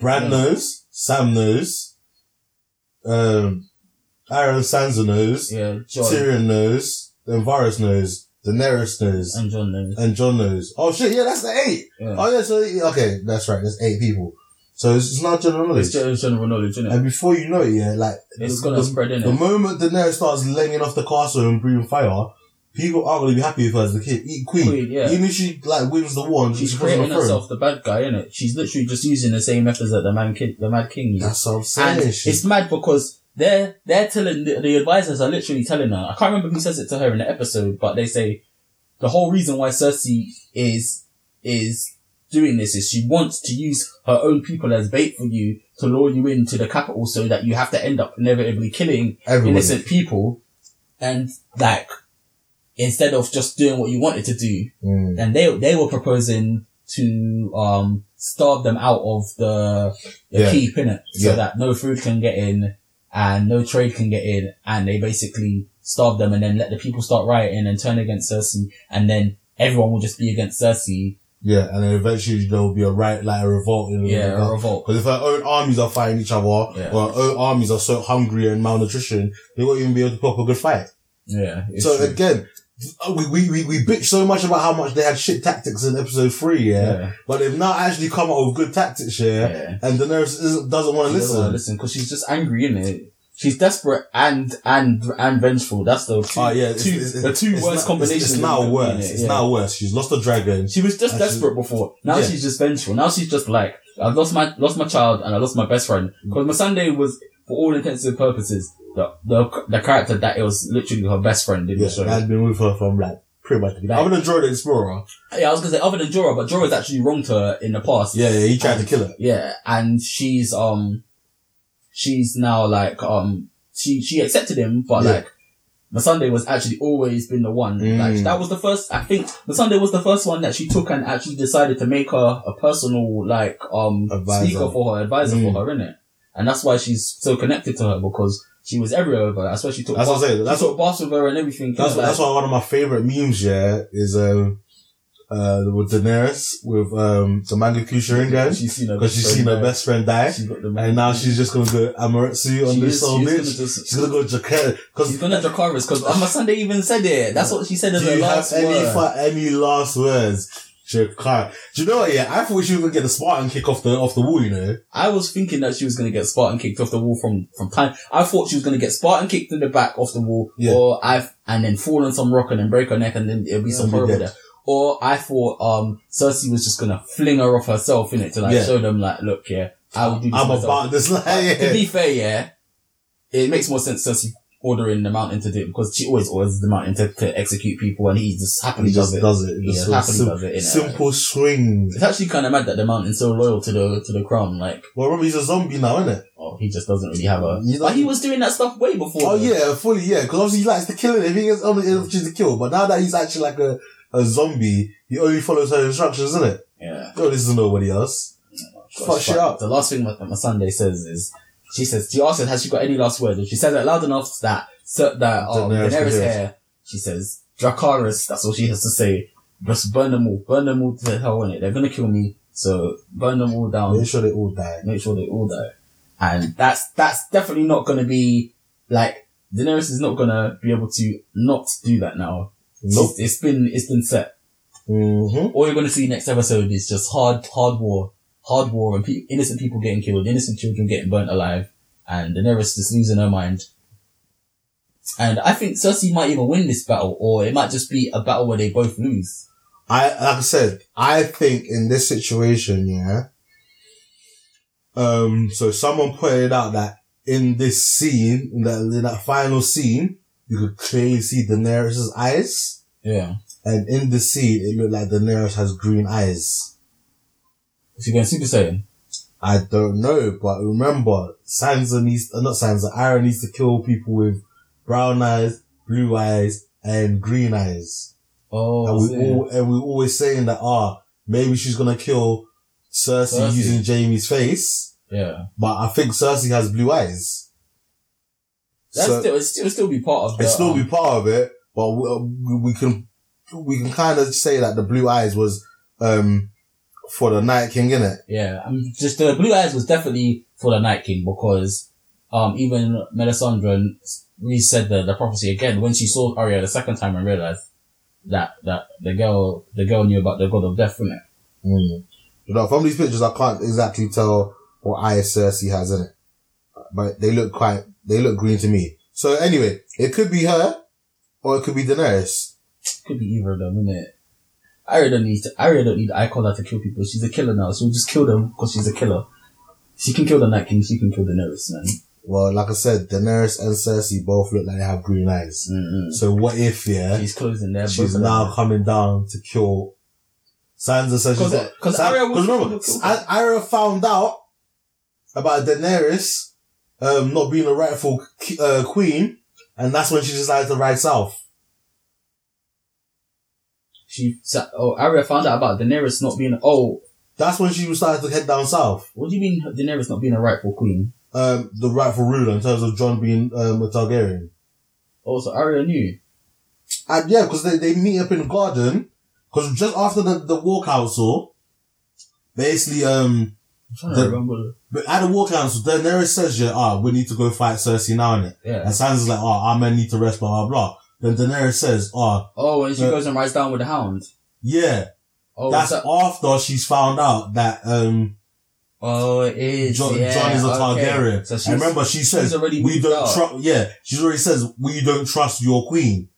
Bran Yeah. knows, Sam knows, um, Arya Sansa knows, Yeah, Jon Tyrion knows, then Varys knows, Daenerys knows, and Jon knows. and Jon knows. Oh shit, yeah, that's the eight. Yeah. Oh yeah, so okay, that's right. There's eight people. So it's, it's not general knowledge. It's general, general knowledge, innit? and before you know it, yeah, like It's the, gonna the, spread, in the moment Daenerys starts laying off the castle and breathing fire, people aren't gonna be happy with her as the kid, queen. Queen, yeah. Even if she like wins the war and She's she creating herself the bad guy, isn't it? She's literally just using the same methods that the man kid, the Mad King used. That's what I'm saying. And She's- it's mad because they're they're telling the, the advisors are literally telling her. I can't remember who says it to her in the episode, but they say the whole reason why Cersei is is doing this is she wants to use her own people as bait for you to lure you into the capital, so that you have to end up inevitably killing innocent people, and like instead of just doing what you wanted to do, Mm. and they they were proposing to um starve them out of the, the Yeah. keep in it so Yeah. that no food can get in and no trade can get in and they basically starve them and then let the people start rioting and turn against Cersei and then everyone will just be against Cersei Yeah, and then eventually there will be a right, like a revolt. In yeah a revolt Because if her own armies are fighting each other, Yeah. or her own armies are so hungry and malnutrition, they won't even be able to put up a good fight. yeah so true. again, Oh, we, we, we, we bitch so much about how much they had shit tactics in episode three, yeah? yeah But they've now actually come up with good tactics, yeah? yeah And Daenerys isn't, doesn't want to listen. listen because she's just angry in it she's desperate and and and vengeful that's the two, Oh yeah, it's, two, it's, it's, the two worst now- combinations It's, now worse. it, It's yeah. now worse. She's lost a dragon. She was just desperate before. Now Yeah. she's just vengeful. Now she's just like, I've lost my, lost my child and I lost my best friend. Mm. Because Missandei was, for all intents and purposes, the, the, the character that it was literally her best friend in Yeah, the show. I've been with her from like pretty much the beginning. Other than Jorah the Explorer. yeah, I was gonna say other than Jorah, but Jorah's actually wronged her in the past. Yeah, yeah, he tried to kill her. Yeah, and she's, um, she's now like, um, she, she accepted him, but Yeah. like, Missandei was actually always been the one. Mm. Like that was the first. I think Missandei was the first one that she took and actually decided to make her a personal like um Advisor. speaker for her, advisor Mm. for her, innit? And that's why she's so connected to her because she was everywhere with her. That's why she took. That's what I'm saying. That's she took baths with her and everything. That's, like, that's why one of my favorite memes, yeah, is, um, uh, with Daenerys with um the Mangekyo Sharingan She's seen her because she's seen her best friend die, die. She got the and now she's just gonna go Amaterasu on She this is- she's bitch. gonna just- she's gonna go Dracarys She's because. gonna Dracarys because Sunday even said it. That's what she said as Do her you have last any word. fa- any last words, Dracarys? Do you know what? Yeah, I thought she was gonna get the Spartan kick off the off the wall. You know, I was thinking that she was gonna get Spartan kicked off the wall from from time. I thought she was gonna get Spartan kicked in the back off the wall, Yeah. or I and then fall on some rock and then break her neck and then it'll be Yeah, some horrible death. Or I thought um Cersei was just gonna fling her off herself in it to like Yeah. show them like, look, yeah, I will do this I'm myself. about this. Like, yeah. To be fair, yeah, it makes more sense Cersei ordering the mountain to do it because she always orders the mountain to, to execute people and he just happily he just does it. does it. He Just happily sim- does it, simple swing. It's actually kind of mad that the mountain's so loyal to the to the crown. Like, Well, remember he's a zombie now, isn't it? oh, he just doesn't really have a. But he was doing that stuff way before. Oh though. yeah, fully yeah. Because obviously he likes to kill it. If he gets oh, only opportunity to kill, but now that he's actually like a, a zombie, he only follows her instructions, isn't it? yeah. Don't listen to nobody else. Fuck shit up. The last thing my, Missandei says is, she says, she asks her, has she got any last word? And she says it loud enough that, so, that, um, Daenerys Daenerys can hear it. hair, she says, Dracarys, that's all she has to say. Just burn them all, burn them all to hell in it. They're gonna kill me, so burn them all down. Make sure they all die. make sure they all die. And that's, that's definitely not gonna be, like, Daenerys is not gonna be able to not do that now. Nope. It's, it's been, it's been set. Mm-hmm. All you're gonna see next episode is just hard, hard war, hard war, and pe- innocent people getting killed, innocent children getting burnt alive, and Daenerys just losing her mind. And I think Cersei might even win this battle, or it might just be a battle where they both lose. I like I said, I think in this situation, yeah. Um, so someone pointed out that in this scene, in that, in that final scene, you could clearly see Daenerys' eyes. Yeah. And in the scene, it looked like Daenerys has green eyes. Is he going Super Saiyan? I don't know, but remember, Sansa needs, uh, not Sansa, Arya needs to kill people with brown eyes, blue eyes, and green eyes. Oh, and we all, and we're always saying that, ah, maybe she's gonna kill Cersei, Cersei. using Jaime's face, yeah. but I think Cersei has blue eyes. That's So still, it'll still, still be part of the, it still um, be part of it, but we, uh, we can, we can kind of say that the blue eyes was, um, for the Night King, innit? Yeah, I'm just the blue eyes was definitely for the Night King because um even Melisandre re said the, the prophecy again when she saw Arya the second time and realized that that the girl the girl knew about the god of death, wasn't it? Mm. You know, from these pictures, I can't exactly tell what eyes Cersei has in it, but they look quite, they look green to me. So anyway, it could be her, or it could be Daenerys. Could be either of them, innit? Arya don't need to, Arya don't need collar to kill people. She's a killer now. She'll just kill them because she's a killer. She can kill the Night King. She can kill Daenerys, man. Well, like I said, Daenerys and Cersei both look like they have green eyes. Mm-mm. So what if, yeah, She's closing there. she's now coming down to kill Sansa says she's 'Cause- got, 'cause San- Arya was- remember, Ar- Arya found out about Daenerys, um, not being a rightful, uh, queen, and that's when she decided to ride south. She, sa- oh, Arya found out about Daenerys not being, oh, That's when she started to head down south. What do you mean Daenerys not being a rightful queen? Um, the rightful ruler in terms of Jon being, um, a Targaryen. Oh, so Arya knew. And yeah, because they, they meet up in the garden, because just after the, the war council, basically, um, I'm trying The- to remember. but at the war council, Daenerys says, yeah, ah, we need to go fight Cersei now, innit? Yeah. And Sansa's like, ah, our men need to rest, blah, blah, blah. Then Daenerys says, ah, Oh, and she Uh, goes and rides down with the hound. yeah, Oh, that's that, after she's found out that, um, oh, it is. Jon, yeah, Jon is a okay. Targaryen. So she's, and remember, she says, we don't trust, yeah, she already says, we don't trust your queen.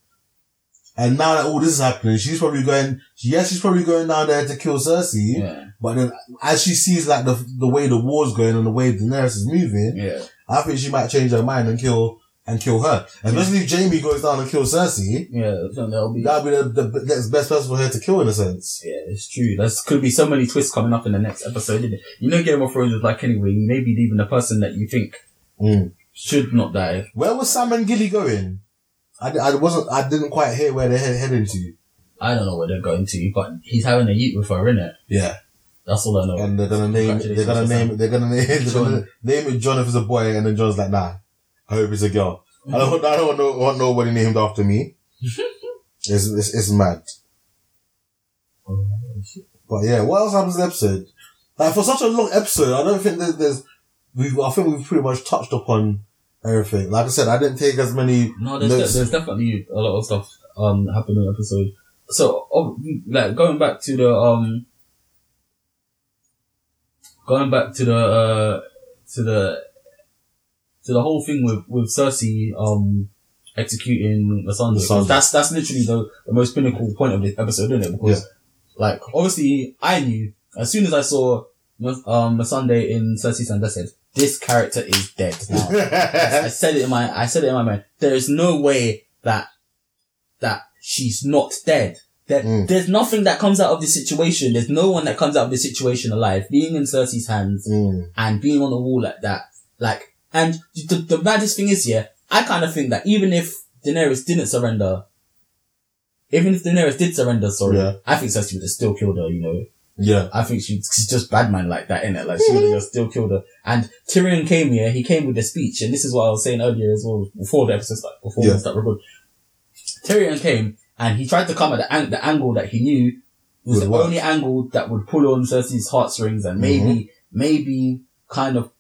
And now that all this is happening, she's probably going, yes, she's probably going down there to kill Cersei. yeah, But then as she sees like the, the way the war's going and the way Daenerys is moving, yeah. I think she might change her mind and kill, and kill her. Especially if Jaime goes down and kills Cersei, Yeah, that'll be. that'll be the, the next best person for her to kill in a sense. Yeah, it's true. There's could be so many twists coming up in the next episode. Isn't it? You know, Game of Thrones is like anyway. Maybe even the person that you think Mm. should not die. Where was Sam and Gilly going? I, I wasn't, I didn't quite hear where they're heading to. I don't know where they're going to, but he's having a eat with her, innit? Yeah. That's all I know. And they're gonna name, they're gonna name, Sam. they're gonna name, they're gonna name it Jon if it's a boy, and then Jon's like, nah, I hope it's a girl. I don't, I don't want, no, want nobody named after me. it's, it's, it's mad. But yeah, what else happens in the episode? Like for such a long episode, I don't think that there's. We I think we've pretty much touched upon everything. Like I said, I didn't take as many No, there's, de- there's definitely a lot of stuff um happening in the episode. So, oh, like going back to the um, going back to the uh, to the to the whole thing with with Cersei um executing. Missandei. 'Cause That's that's literally the, the most pinnacle point of this episode, isn't it? Because like obviously I knew as soon as I saw um in Cersei's hand, I said this character is dead now. I said it in my, I said it in my mind. There is no way that, that she's not dead. There, Mm. There's nothing that comes out of this situation. There's no one that comes out of this situation alive. Being in Cersei's hands Mm. and being on the wall like that, like, and the, the maddest thing is, yeah, I kind of think that even if Daenerys didn't surrender, even if Daenerys did surrender, sorry, Yeah. I think Cersei would have still killed her, you know. Yeah. I think she, she's just bad man like that, innit? Like she would have just still killed her. And Tyrion came here, he came with a speech, and this is what I was saying earlier as well, before the episode started, before Yeah. we start recording. Tyrion came, and he tried to come at the, ang- the angle that he knew was Would the work. only angle that would pull on Cersei's heartstrings and maybe, Mm-hmm. maybe kind of,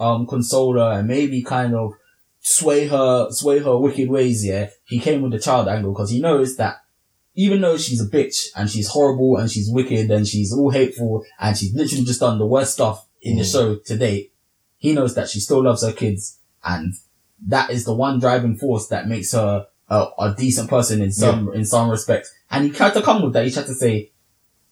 um, console her and maybe kind of sway her, sway her wicked ways, yeah. He came with the child angle because he knows that even though she's a bitch and she's horrible and she's wicked and she's all hateful and she's literally just done the worst stuff in the Mm. show to date, he knows that she still loves her kids and that is the one driving force that makes her a, a decent person in some, in some respects. And he tried to come with that. He tried to say,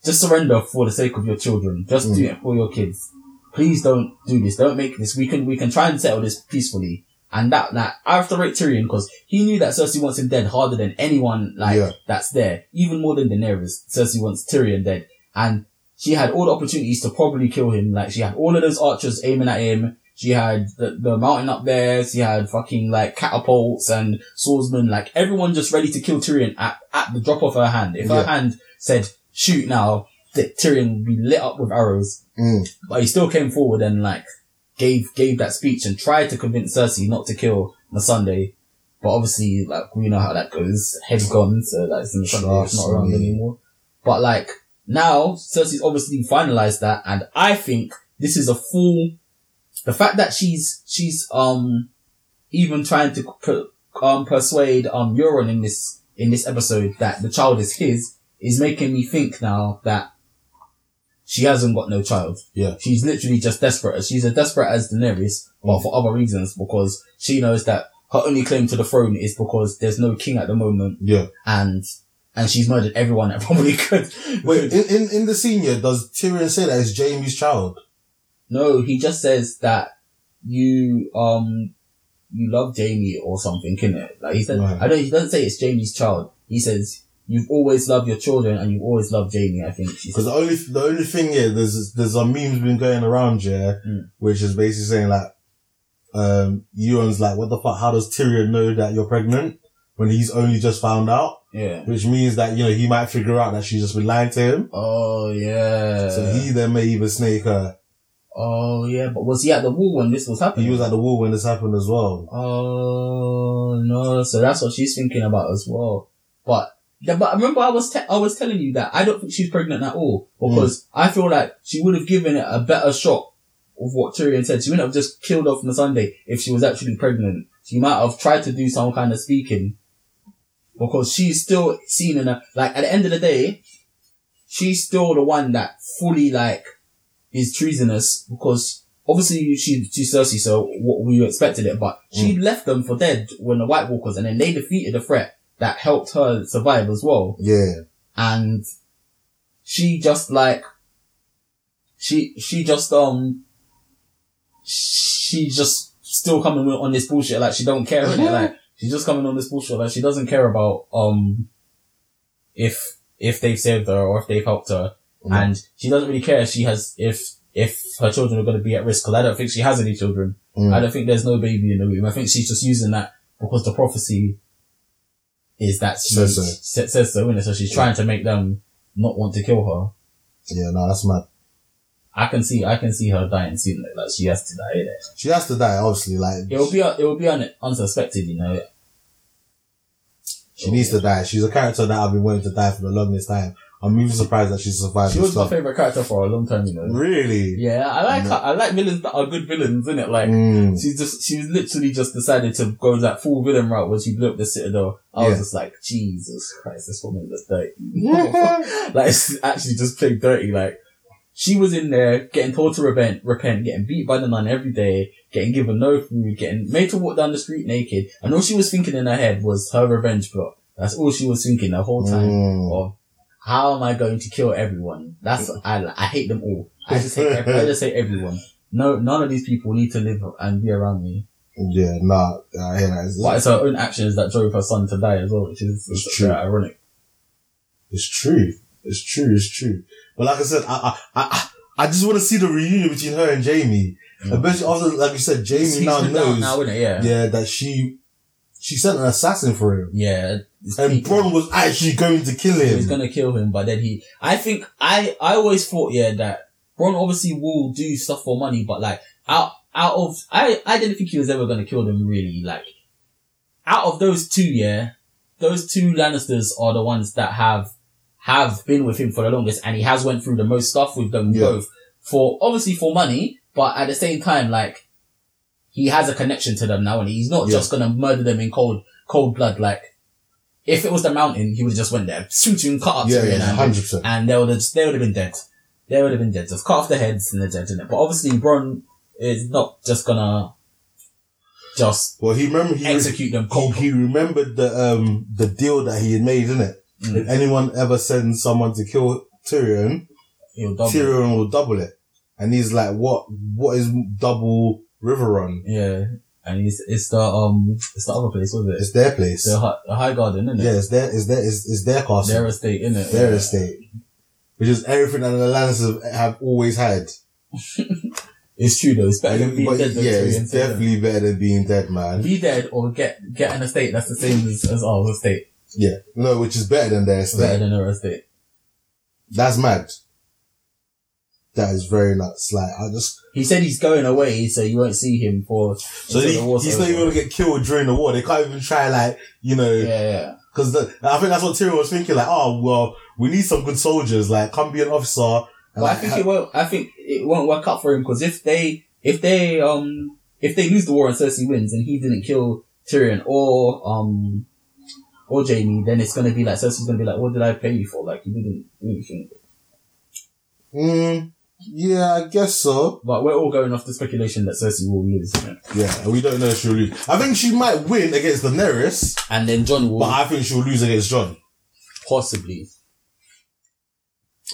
just surrender for the sake of your children. Just do Mm. it for your kids. Please don't do this. Don't make this. We can, we can try and settle this peacefully. And that, that, I have to rate Tyrion because he knew that Cersei wants him dead harder than anyone, like, Yeah. that's there. Even more than Daenerys. Cersei wants Tyrion dead. And she had all the opportunities to probably kill him. Like, she had all of those archers aiming at him. She had the, the mountain up there. She had fucking, like, catapults and swordsmen. Like, everyone just ready to kill Tyrion at, at the drop of her hand. If her hand said, shoot now, that Tyrion would be lit up with arrows. Mm. But he still came forward and, like, gave gave that speech and tried to convince Cersei not to kill Missandei. But obviously, like we know how that goes. Head's gone, so like Missandei is Trust not around anymore. But like now, Cersei's obviously finalized that, and I think this is a full. The fact that she's she's um even trying to per, um persuade um Euron in this in this episode that the child is his is making me think now that she hasn't got no child. Yeah. She's literally just desperate. She's as desperate as Daenerys, but for other reasons because she knows that her only claim to the throne is because there's no king at the moment Yeah. and and she's murdered everyone that probably could. Wait, in, in, in the senior, does Tyrion say that it's Jaime's child? No, he just says that you um you love Jaime or something, innit? Like he said, Right. I don't. He doesn't say it's Jaime's child. He says you've always loved your children and you've always loved Jaime. I think Because the only the only thing yeah, there's there's some memes been going around yeah, Mm. which is basically saying like, um, Euron's like, what the fuck? How does Tyrion know that you're pregnant when he's only just found out? Yeah. Which means that you know he might figure out that she's just been lying to him. Oh yeah. So he then may even snake her. Oh yeah, but was he at the wall when this was happening? He was at the wall when this happened as well. Oh no! So that's what she's thinking about as well. But yeah, but I remember I was te- I was telling you that I don't think she's pregnant at all because mm. I feel like she would have given it a better shot of what Tyrion said. She wouldn't have just killed off on a Sunday if she was actually pregnant. She might have tried to do some kind of speaking because she's still seen in a like at the end of the day, she's still the one that fully like is treasonous because obviously she she's Cersei, so what we expected it, but she mm. left them for dead when the White Walkers, and then they defeated the threat that helped her survive as well, Yeah. and she just like she she just um she just still coming on this bullshit like she don't care like she's just coming on this bullshit like she doesn't care about um if if they've saved her or if they've helped her Mhm. and she doesn't really care if she has if if her children are going to be at risk because I don't think she has any children. Mm. I don't think there's no baby in the womb. I think she's just using that because the prophecy is that she Says so. sa- says so, innit? So she's trying to make them not want to kill her. Yeah, no, that's mad. I can see I can see her dying soon. Like, like she has to die. Innit? She has to die, obviously. Like It will be it will be un, unsuspected, you know. she needs to die. She's a character that I've been wanting to die for the longest time. I'm even surprised that she survived. She was my favorite character for a long time, you know. Really? Yeah, I like her. I like villains that are good villains, isn't it? Like, Mm. she's just, she was literally just decided to go that full villain route when she blew up the Citadel. I was just like, Jesus Christ, this woman is dirty. like, it's actually just played dirty. Like, she was in there getting told to repent, repent, getting beat by the nun every day, getting given no food, getting made to walk down the street naked. And all she was thinking in her head was her revenge plot. That's all she was thinking the whole time. Mm. Of how am I going to kill everyone? That's I, I hate them all. I just hate ev- I just hate everyone. No, none of these people need to live and be around me. Yeah, nah, I hear that. It's, But it's her own actions that drove her son to die as well, which is It's true. ironic. it's true. It's true. It's true. But like I said, I I I, I just want to see the reunion between her and Jaime. Mm. Especially after, like you said, Jaime now knows, now? Yeah. yeah, that she she sent an assassin for him, Yeah. and. Bronn was actually going to kill him. He was gonna kill him, but then he, I think, I, I always thought, yeah, that Bronn obviously will do stuff for money, but like, out, out of, I, I didn't think he was ever gonna kill them really, like, out of those two, yeah, those two Lannisters are the ones that have, have been with him for the longest, and he has went through the most stuff with them Yeah. both, for, obviously for money, but at the same time, like, he has a connection to them now, and he's not Yeah. just gonna murder them in cold, cold blood, like, if it was the mountain, he would have just went there, shoot you and cut up yeah, Tyrion yeah, and, hundred percent. and they would have they would have been dead. They would have been dead. Just cut off the heads and they're dead, innit? But obviously, Bronn is not just gonna just Well, he remember he execute them cold. he remembered the um the deal that he had made, innit? Mm. If anyone ever sends someone to kill Tyrion, He'll double. Tyrion will double it. And he's like, what, what is double River Run? Yeah, and he's it's the um it's the other place, was it? It's their place. the, Hi- the High Garden, isn't it? Yeah, it's their, it's their, it's, it's their castle. Their estate, isn't it? their Yeah. estate. Which is everything that the Lannisters have always had. It's true though. It's better than being But dead. yeah, it's definitely better than being dead, man. be dead or get get an estate that's the same as, as our estate. Yeah. No, which is better than their Better than our estate. That's mad. That is very nuts. Like, I just, He said he's going away, so you won't see him for. so he, he's not even gonna get killed during the war. They can't even try like, you know, Yeah, yeah. Because I think that's what Tyrion was thinking. Like, oh well, we need some good soldiers. Like, come be an officer. And But I like, think it won't. I think it won't work out for him because if they, if they, um, if they lose the war and Cersei wins and he didn't kill Tyrion or um, or Jaime, then it's gonna be like Cersei's gonna be like, "What did I pay you for? Like you didn't do anything." mm, yeah, I guess so. But we're all going off the speculation that Cersei will lose, you? Yeah, we don't know if she'll lose. I think she might win against Daenerys, and then Jon will but I think she'll lose against Jon. possibly.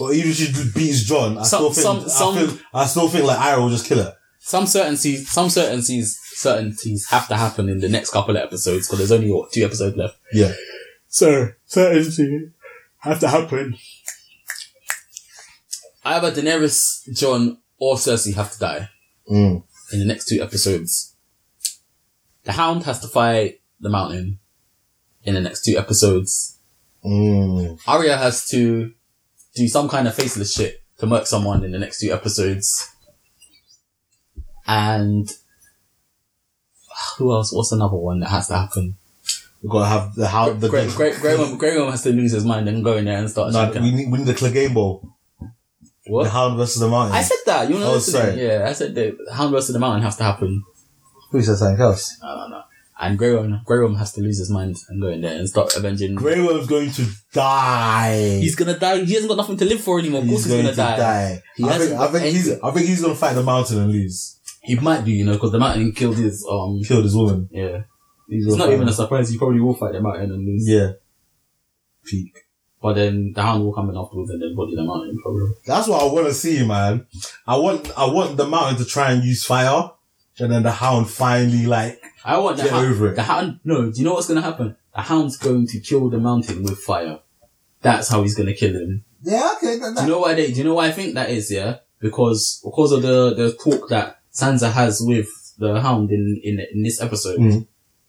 Or even if she beats Jon, I Some- still think some- some- I, feel, I still think like Arya will just kill her. Some certainties, some certainties, certainties have to happen in the next couple of episodes because there's only what, two episodes left. Yeah. So certainty have to happen. Either Daenerys, Jon, or Cersei have to die Mm. in the next two episodes. The Hound has to fight the Mountain in the next two episodes. Mm. Arya has to do some kind of faceless shit to murk someone in the next two episodes. And who else? What's another one that has to happen? We've got to have the how the, Great, great, Grey Worm, Graham has to lose his mind and go in there and start. no, we need we need the Clegane Bowl. The what? Hound versus the Mountain. I said that. You know, Oh, sorry. yeah, I said the Hound versus the Mountain has to happen. Who said something else? I don't know. And Grey Worm, Graham has to lose his mind and go in there and start avenging. Grey Worm's going to die. He's gonna die. He hasn't got nothing to live for anymore. Of course he's, going gonna to die. die. He I think, I think he's. I think he's gonna fight the mountain and lose. He might do, you know, because the Mountain killed his um. Killed his woman. Yeah, He's it's not even a surprise. He probably will fight the Mountain and lose. Yeah. Peak. But then the Hound will come in afterwards and then body the Mountain probably. That's what I want to see, man. I want I want the mountain to try and use fire, and then the hound finally like I want the Get Hound. over it. The Hound. No, do you know what's gonna happen? The Hound's going to kill the Mountain with fire. That's how he's gonna kill him. yeah okay that, Do you know why they, do you know why I think that is, yeah? Because, because of the, the talk that Sansa has with the Hound in, in, in this episode. Mm.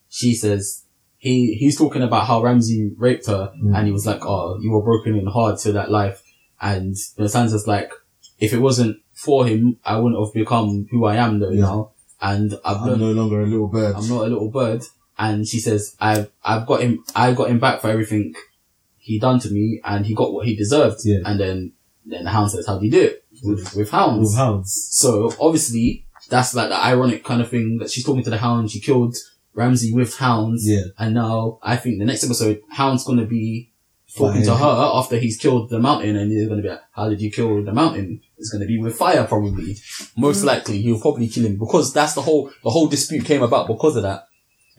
She says, he, he's talking about how Ramsay raped her Mm. and he was like, oh, you were broken in hard to that life. And you know, Sansa's like, if it wasn't for him, I wouldn't have become who I am though Yeah. now. And I've I'm no longer a little bird. I'm not a little bird. And she says, I've, I've got him, I got him back for everything he done to me and he got what he deserved. Yeah. And then, then the hound says, how do you do it? With, with hounds. With hounds. So obviously that's like the ironic kind of thing that she's talking to the hound. She killed Ramsay with hounds. Yeah. And now I think the next episode, Hound's gonna be talking to her after he's killed the mountain and he's gonna be like, how did you kill the mountain? It's gonna be with fire probably. Most likely he'll probably kill him because that's the whole, the whole dispute came about because of that.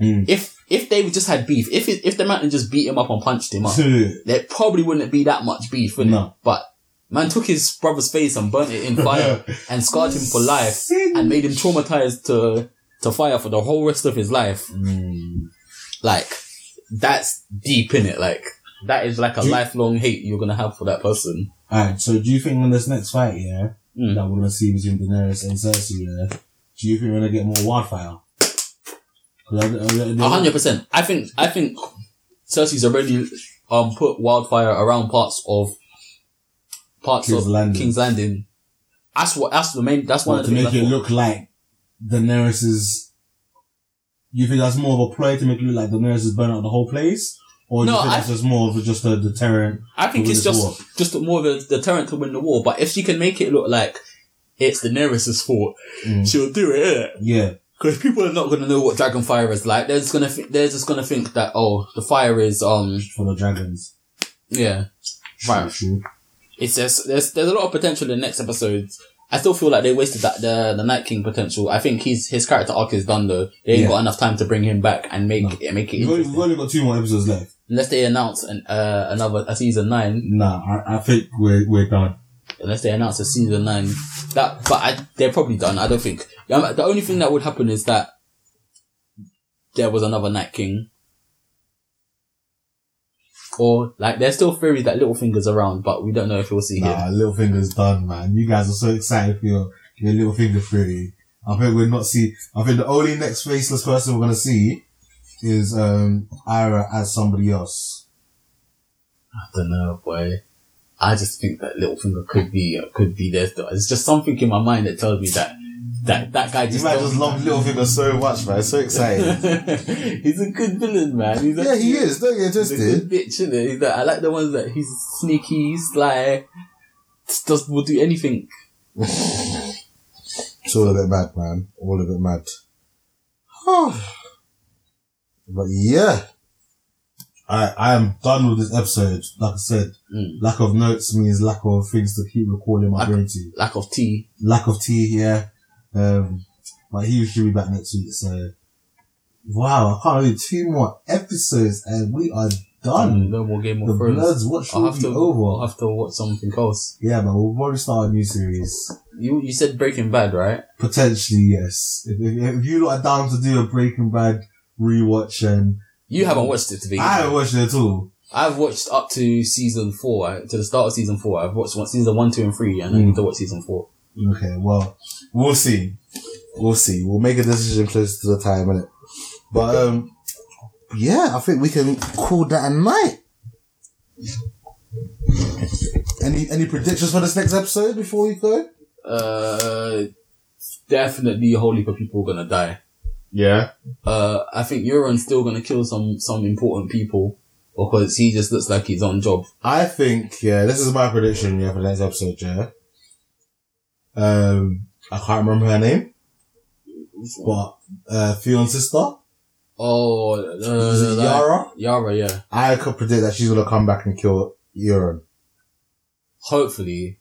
Mm. If, if they just had beef, if it, if the mountain just beat him up and punched him up, there probably wouldn't be that much beef, would No. But man took his brother's face and burnt it in fire and scarred him for life and made him traumatized to to fire for the whole rest of his life. Mm. Like that's deep in it. Like that is like a you- lifelong hate you're gonna have for that person. Alright, so do you think in this next fight, yeah, Mm. that we're gonna see between Daenerys and Cersei, yeah, do you think we're gonna get more wildfire? 'Cause I- I- A hundred percent. I think I think Cersei's already um put wildfire around parts of parts King's of Landing. King's Landing. That's what that's the main that's one But of to the make things it look like Daenerys is. You think that's more of a ploy to make it look like Daenerys is burning out the whole place, or do No, you think I- that's just more of a, just a deterrent? I think it's just war? just more of a deterrent to win the war. But if she can make it look like it's Daenerys' fault, Mm. she'll do it. Yeah, Because people are not going to know what dragon fire is like. They're just going to th- they're just to think that oh the fire is um for the dragons. yeah fire. It's just there's there's a lot of potential in the next episodes. I still feel like they wasted that the the Night King potential. I think he's his character arc is done though. They ain't Yeah. got enough time to bring him back and make it make it We've only, interesting. we've only got two more episodes left. unless they announce an uh another a season nine. Nah, I, I think we're we're done. unless they announce a season nine. That, but I, they're probably done. I don't think. The only thing that would happen is that there was another Night King, or like there's still theories that Littlefinger's around, but we don't know if we'll see him. Nah, Littlefinger's done, man. You guys are so excited for your your Littlefinger theory. I think we're not see. I think the only next faceless person we're gonna see is um Arya as somebody else. I don't know, boy. I just think that Littlefinger could be could be there. It's just something in my mind that tells me that that that guy You just might don't- just love Littlefinger so much, man. So excited. he's a good villain, man. He's yeah, he is. Don't get He's a good bitch, isn't it? He's like, I like the ones that he's sneaky, sly, just will do anything. It's all a bit mad, man. All a bit mad. but yeah. I, I am done with this episode. Like I said, Mm. lack of notes means lack of things to keep recalling my Lack- brain to. Lack of tea. Lack of tea here. Um, but he should be back next week. So, wow, I can't believe two more episodes and we are done. No more Game The of Thrones. Blerds Watch I'll will have be to. over. I'll have to watch something else. Yeah, but we'll probably start a new series. You you said Breaking Bad, right? Potentially, yes. If, if, if you lot are down to do a Breaking Bad rewatch and You haven't watched it to be. I haven't watched it at all. I've watched up to season four, to the start of season four. I've watched one, season one, two, and three, and I Mm. need to watch season four. Okay, well, we'll see. We'll see. We'll make a decision close to the time, innit? But, um, yeah, I think we can call that a night. Any, any predictions for this next episode before we go? Uh, definitely a whole heap of people are gonna die. Yeah. Uh, I think Euron's still gonna kill some, some important people because he just looks like he's on job. I think, yeah, this is my prediction, yeah, for the next episode, yeah. Um, I can't remember her name, but, uh, Theon's sister, Oh, is uh, it Yara? Yara, yeah. I could predict that she's gonna come back and kill Euron. Hopefully.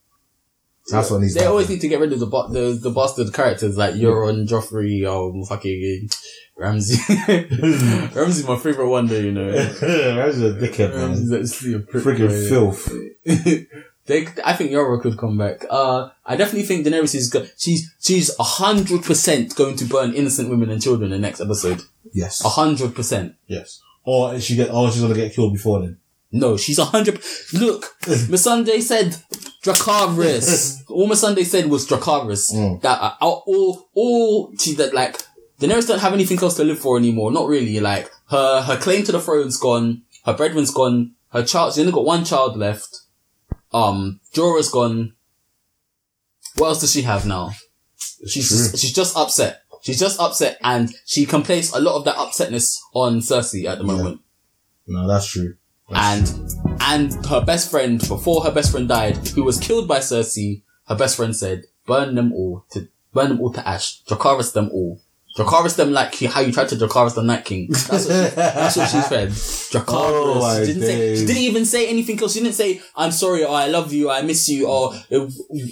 That's what needs They always happen. need to get rid of the bu- the, the bastard characters like Euron, Joffrey, um, fucking Ramsay. Ramsay's my favorite one though, you know. Ramsay's a dickhead, man. Ramsay's actually a prick, Freaking filth. they, I think Yara could come back. Uh, I definitely think Daenerys is go- she's she's a hundred percent going to burn innocent women and children in the next episode. Yes. A hundred percent. Yes. Or is she get, or she's gonna get killed before then. No, she's a hundred. Look, Missandei said Dracarys. all Missandei said was Dracarys. Mm. That uh, all, all she that like Daenerys don't have anything else to live for anymore. Not really. Like her, her claim to the throne's gone. Her breadwin's gone. Her child. She's only got one child left. Um, Jorah's gone. What else does she have now? She's just, she's just upset. She's just upset, and she can place a lot of that upsetness on Cersei at the Yeah. moment. No, that's true. and and her best friend before her best friend died, who was killed by Cersei. Her best friend said, "Burn them all to burn them all to ash. Dracarys them all." Dracarys them like how you tried to Dracarys the Night King. That's what she, that's what she said. Dracarys. Oh, she, didn't say, she didn't even say anything else. She didn't say, I'm sorry, or I love you, or I miss you, or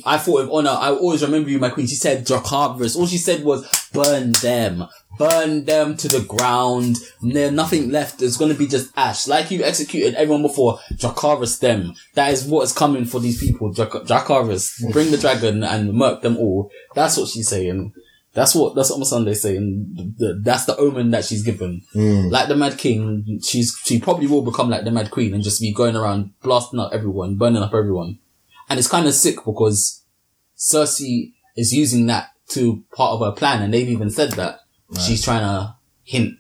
I fought with honor. I always remember you, my queen. She said Dracarys. All she said was, burn them. Burn them to the ground. There's nothing left. There's gonna be just ash. Like you executed everyone before, Dracarys them. That is what is coming for these people. Drac- Dracarys. Bring the dragon and murk them all. That's what she's saying. That's what that's what Missandei's saying. The- That's the omen that she's given. Mm. Like the Mad King, she's she probably will become like the Mad Queen and just be going around blasting up everyone, burning up everyone. And it's kind of sick because Cersei is using that to part of her plan, and they've even said that she's trying to hint.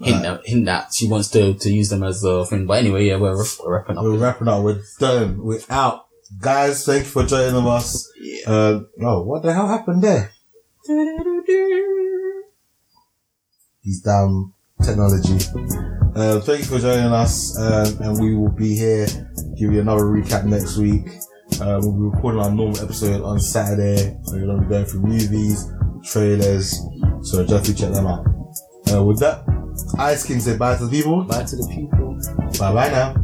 Hint, that, hint that she wants to, to use them as a thing. But anyway, yeah, we're, we're wrapping up. We're wrapping up. We're done. We're out. Guys, thank you for joining us. Uh, oh, what the hell happened there? These damn technology. Uh, thank you for joining us, um, and we will be here. Give you another recap next week. Uh, we'll be recording our normal episode on Saturday. We're going to be going through movies, trailers, so definitely check them out. Uh, with that, Ice King say bye to the people. Bye to the people. Bye bye now.